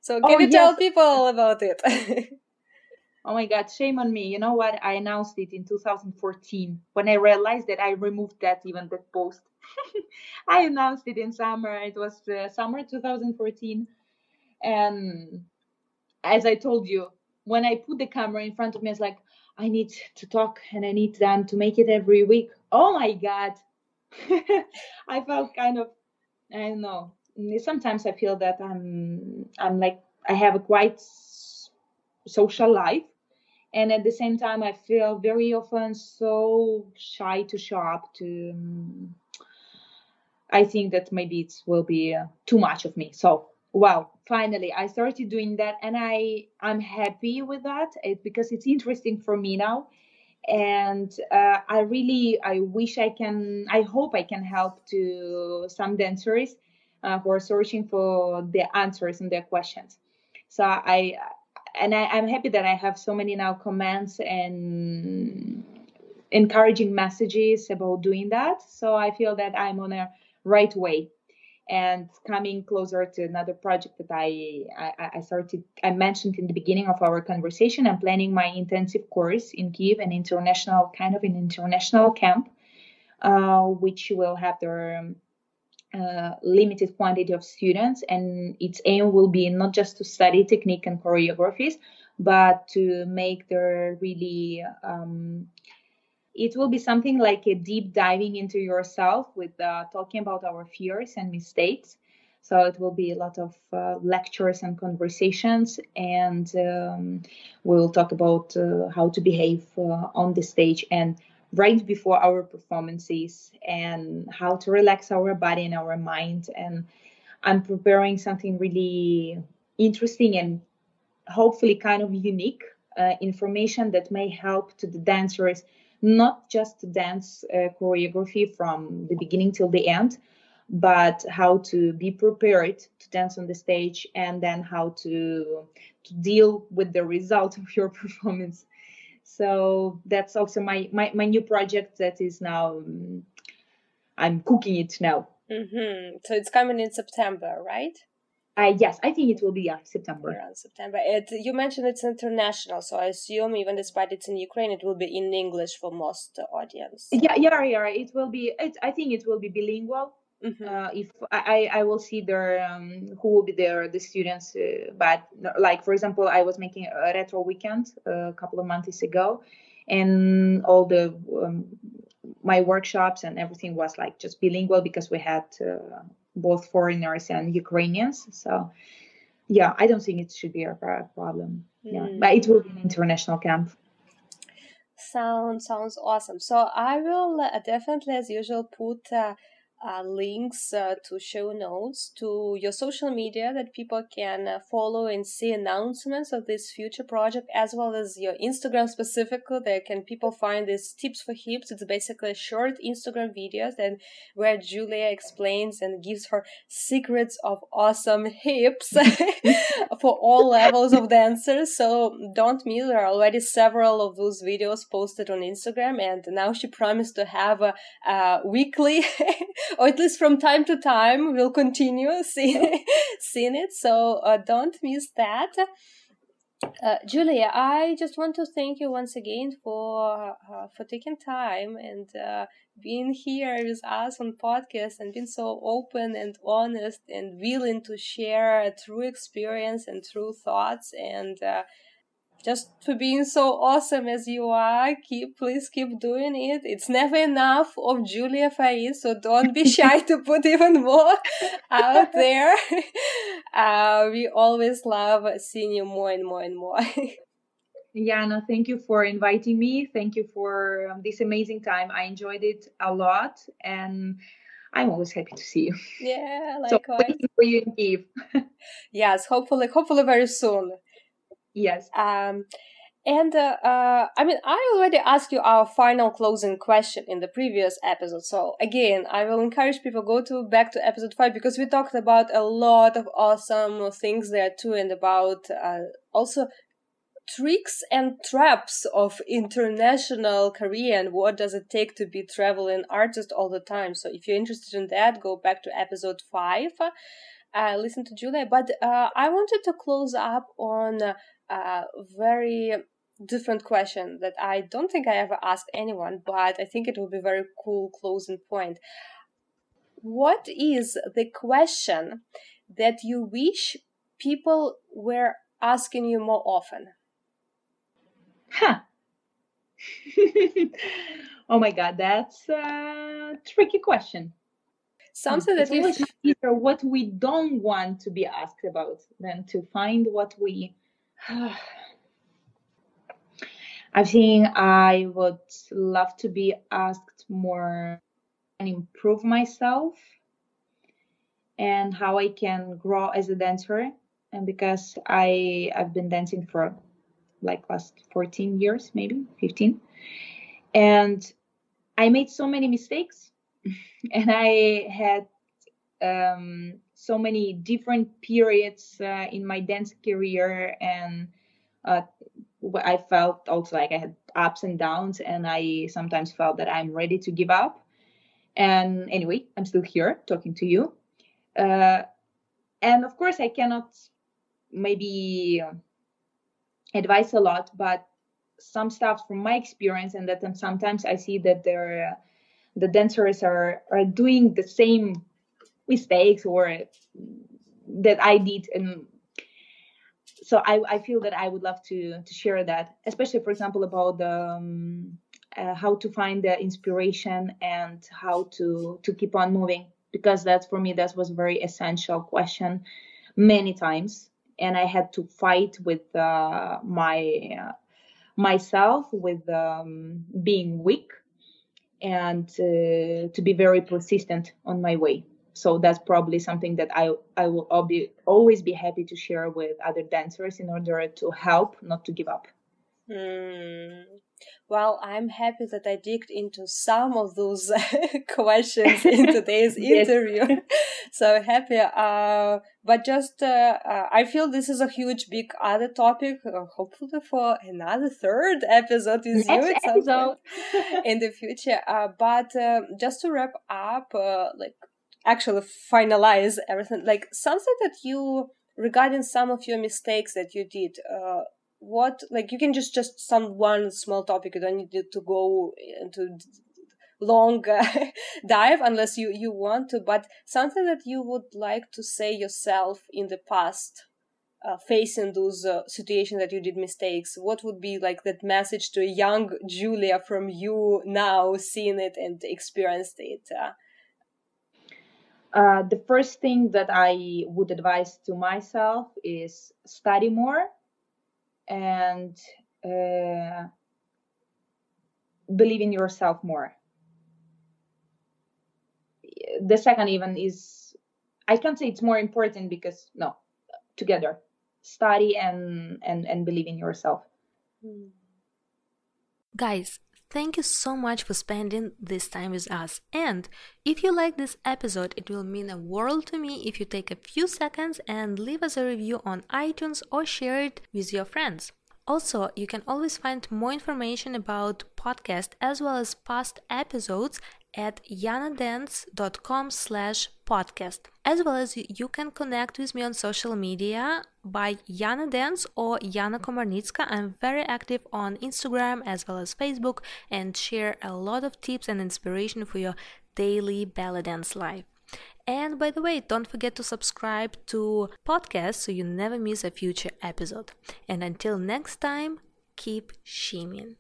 S2: So can oh, you yes. tell people about it?
S1: oh my God, shame on me. You know what? I announced it in 2014 when I realized that I removed that even that post. I announced it in summer. It was uh, summer 2014. And as I told you, when I put the camera in front of me, I was like, I need to talk and I need them to make it every week. Oh my God. I felt kind of, I don't know. Sometimes I feel that I'm, I'm like, I have a quite social life. And at the same time, I feel very often so shy to show up to, um, I think that maybe it will be uh, too much of me. So well finally i started doing that and i i'm happy with that it, because it's interesting for me now. And uh, i really i wish i can i hope i can help to some dancers uh, who are searching for the answers and their questions. So i and I, i'm happy that i have so many now comments and encouraging messages about doing that. So i feel that i'm on a right way and coming closer to another project that I, I, I started I mentioned in the beginning of our conversation. I'm planning my intensive course in Kiev, an international kind of an international camp, uh, which will have their uh, limited quantity of students, and its aim will be not just to study technique and choreographies, but to make their really um, it will be something like a deep diving into yourself with uh, talking about our fears and mistakes. So it will be a lot of uh, lectures and conversations, and um, we'll talk about uh, how to behave uh, on the stage and right before our performances, and how to relax our body and our mind. And I'm preparing something really interesting and hopefully kind of unique uh, information that may help to the dancers not just dance uh, choreography from the beginning till the end, but how to be prepared to dance on the stage and then how to, to deal with the result of your performance. So that's also my, my, my new project that is now, um, I'm cooking it now.
S2: Mm-hmm. So it's coming in September, right?
S1: Uh, yes, I think it will be yeah, September.
S2: Around September. It, you mentioned it's international, so I assume even despite it's in Ukraine, it will be in English for most audience.
S1: Yeah, yeah, yeah. It will be. It, I think it will be bilingual. Mm-hmm. Uh, if I, I will see their um, who will be there the students uh, but like for example i was making a retro weekend uh, a couple of months ago and all the um, my workshops and everything was like just bilingual because we had uh, both foreigners and Ukrainians. So, yeah, I don't think it should be a problem. Mm. Yeah, but it will be an international camp.
S2: Sounds sounds awesome. So I will uh, definitely, as usual, put. Uh, uh, links uh, to show notes to your social media that people can uh, follow and see announcements of this future project as well as your instagram specifically. There can people find these tips for hips. It's basically short instagram videos and where julia explains and gives her secrets of awesome hips for all levels of dancers. So don't miss there are already several of those videos posted on instagram and now she promised to have a, a weekly or at least from time to time we'll continue seeing, seeing it. So uh, don't miss that. Uh, Julia, I just want to thank you once again for uh, for taking time and uh, being here with us on podcast and being so open and honest and willing to share a true experience and true thoughts and uh, just for being so awesome as you are. Keep, please keep doing it. It's never enough of Julia Faiz, so don't be shy to put even more out there. Uh, we always love seeing you more and more and more.
S1: Yana, thank you for inviting me. Thank you for um, this amazing time. I enjoyed it a lot, and I'm always happy to see you.
S2: Yeah, likewise. So
S1: waiting for you in Kiev.
S2: yes, hopefully, hopefully very soon.
S1: Yes.
S2: Um, and uh, uh, I mean, I already asked you our final closing question in the previous episode. So again, I will encourage people go to back to episode five because we talked about a lot of awesome things there too, and about uh, also tricks and traps of international career and what does it take to be traveling artist all the time. So if you're interested in that, go back to episode five. Uh, listen to Julia, but uh, I wanted to close up on a very different question that I don't think I ever asked anyone, but I think it will be a very cool closing point. What is the question that you wish people were asking you more often?
S1: Huh. oh my god, that's a tricky question.
S2: Something it's that
S1: is easier what we don't want to be asked about than to find what we I think I would love to be asked more and improve myself and how I can grow as a dancer. And because I I've been dancing for like last 14 years, maybe 15. And I made so many mistakes and I had um, so many different periods uh, in my dance career and uh, I felt also like I had ups and downs, and I sometimes felt that I'm ready to give up. And anyway, I'm still here talking to you. Uh, and of course, I cannot maybe advise a lot, but some stuff from my experience, and that sometimes I see that they're, the dancers are are doing the same mistakes or that I did. And so I, I feel that I would love to to share that, especially for example about the um, uh, how to find the inspiration and how to to keep on moving. Because that's for me that was a very essential question many times. And I had to fight with uh, my uh, myself with um, being weak and uh, to be very persistent on my way so that's probably something that I I will always be happy to share with other dancers in order to help, not to give up.
S2: Hmm. Well, I'm happy that I digged into some of those questions in today's interview. so happy. Uh, but just, uh, uh, I feel this is a huge, big other topic. Uh, hopefully, for another third episode with
S1: Next
S2: you
S1: episode.
S2: in the future. Uh, but uh, just to wrap up, like actually finalize everything. Like something that you regarding some of your mistakes that you did uh what like you can just just some one small topic you don't need to go into long uh, dive unless you you want to but something that you would like to say yourself in the past uh, facing those uh, situations that you did mistakes what would be like that message to a young julia from you now seeing it and experienced it
S1: uh, the first thing that I would advise to myself is study more and uh, believe in yourself more. The second, even, is I can't say it's more important because no, together, study and and and believe in yourself.
S3: Guys, Thank you so much for spending this time with us. And if you like this episode, it will mean a world to me if you take a few seconds and leave us a review on iTunes or share it with your friends. Also, you can always find more information about podcast as well as past episodes at yanadance.com slash podcast. As well as you can connect with me on social media by Yana Dance or Yana Komarnitska. I'm very active on Instagram as well as Facebook and share a lot of tips and inspiration for your daily belly dance life. And by the way, don't forget to subscribe to podcast so you never miss a future episode. And until next time, keep shimmying.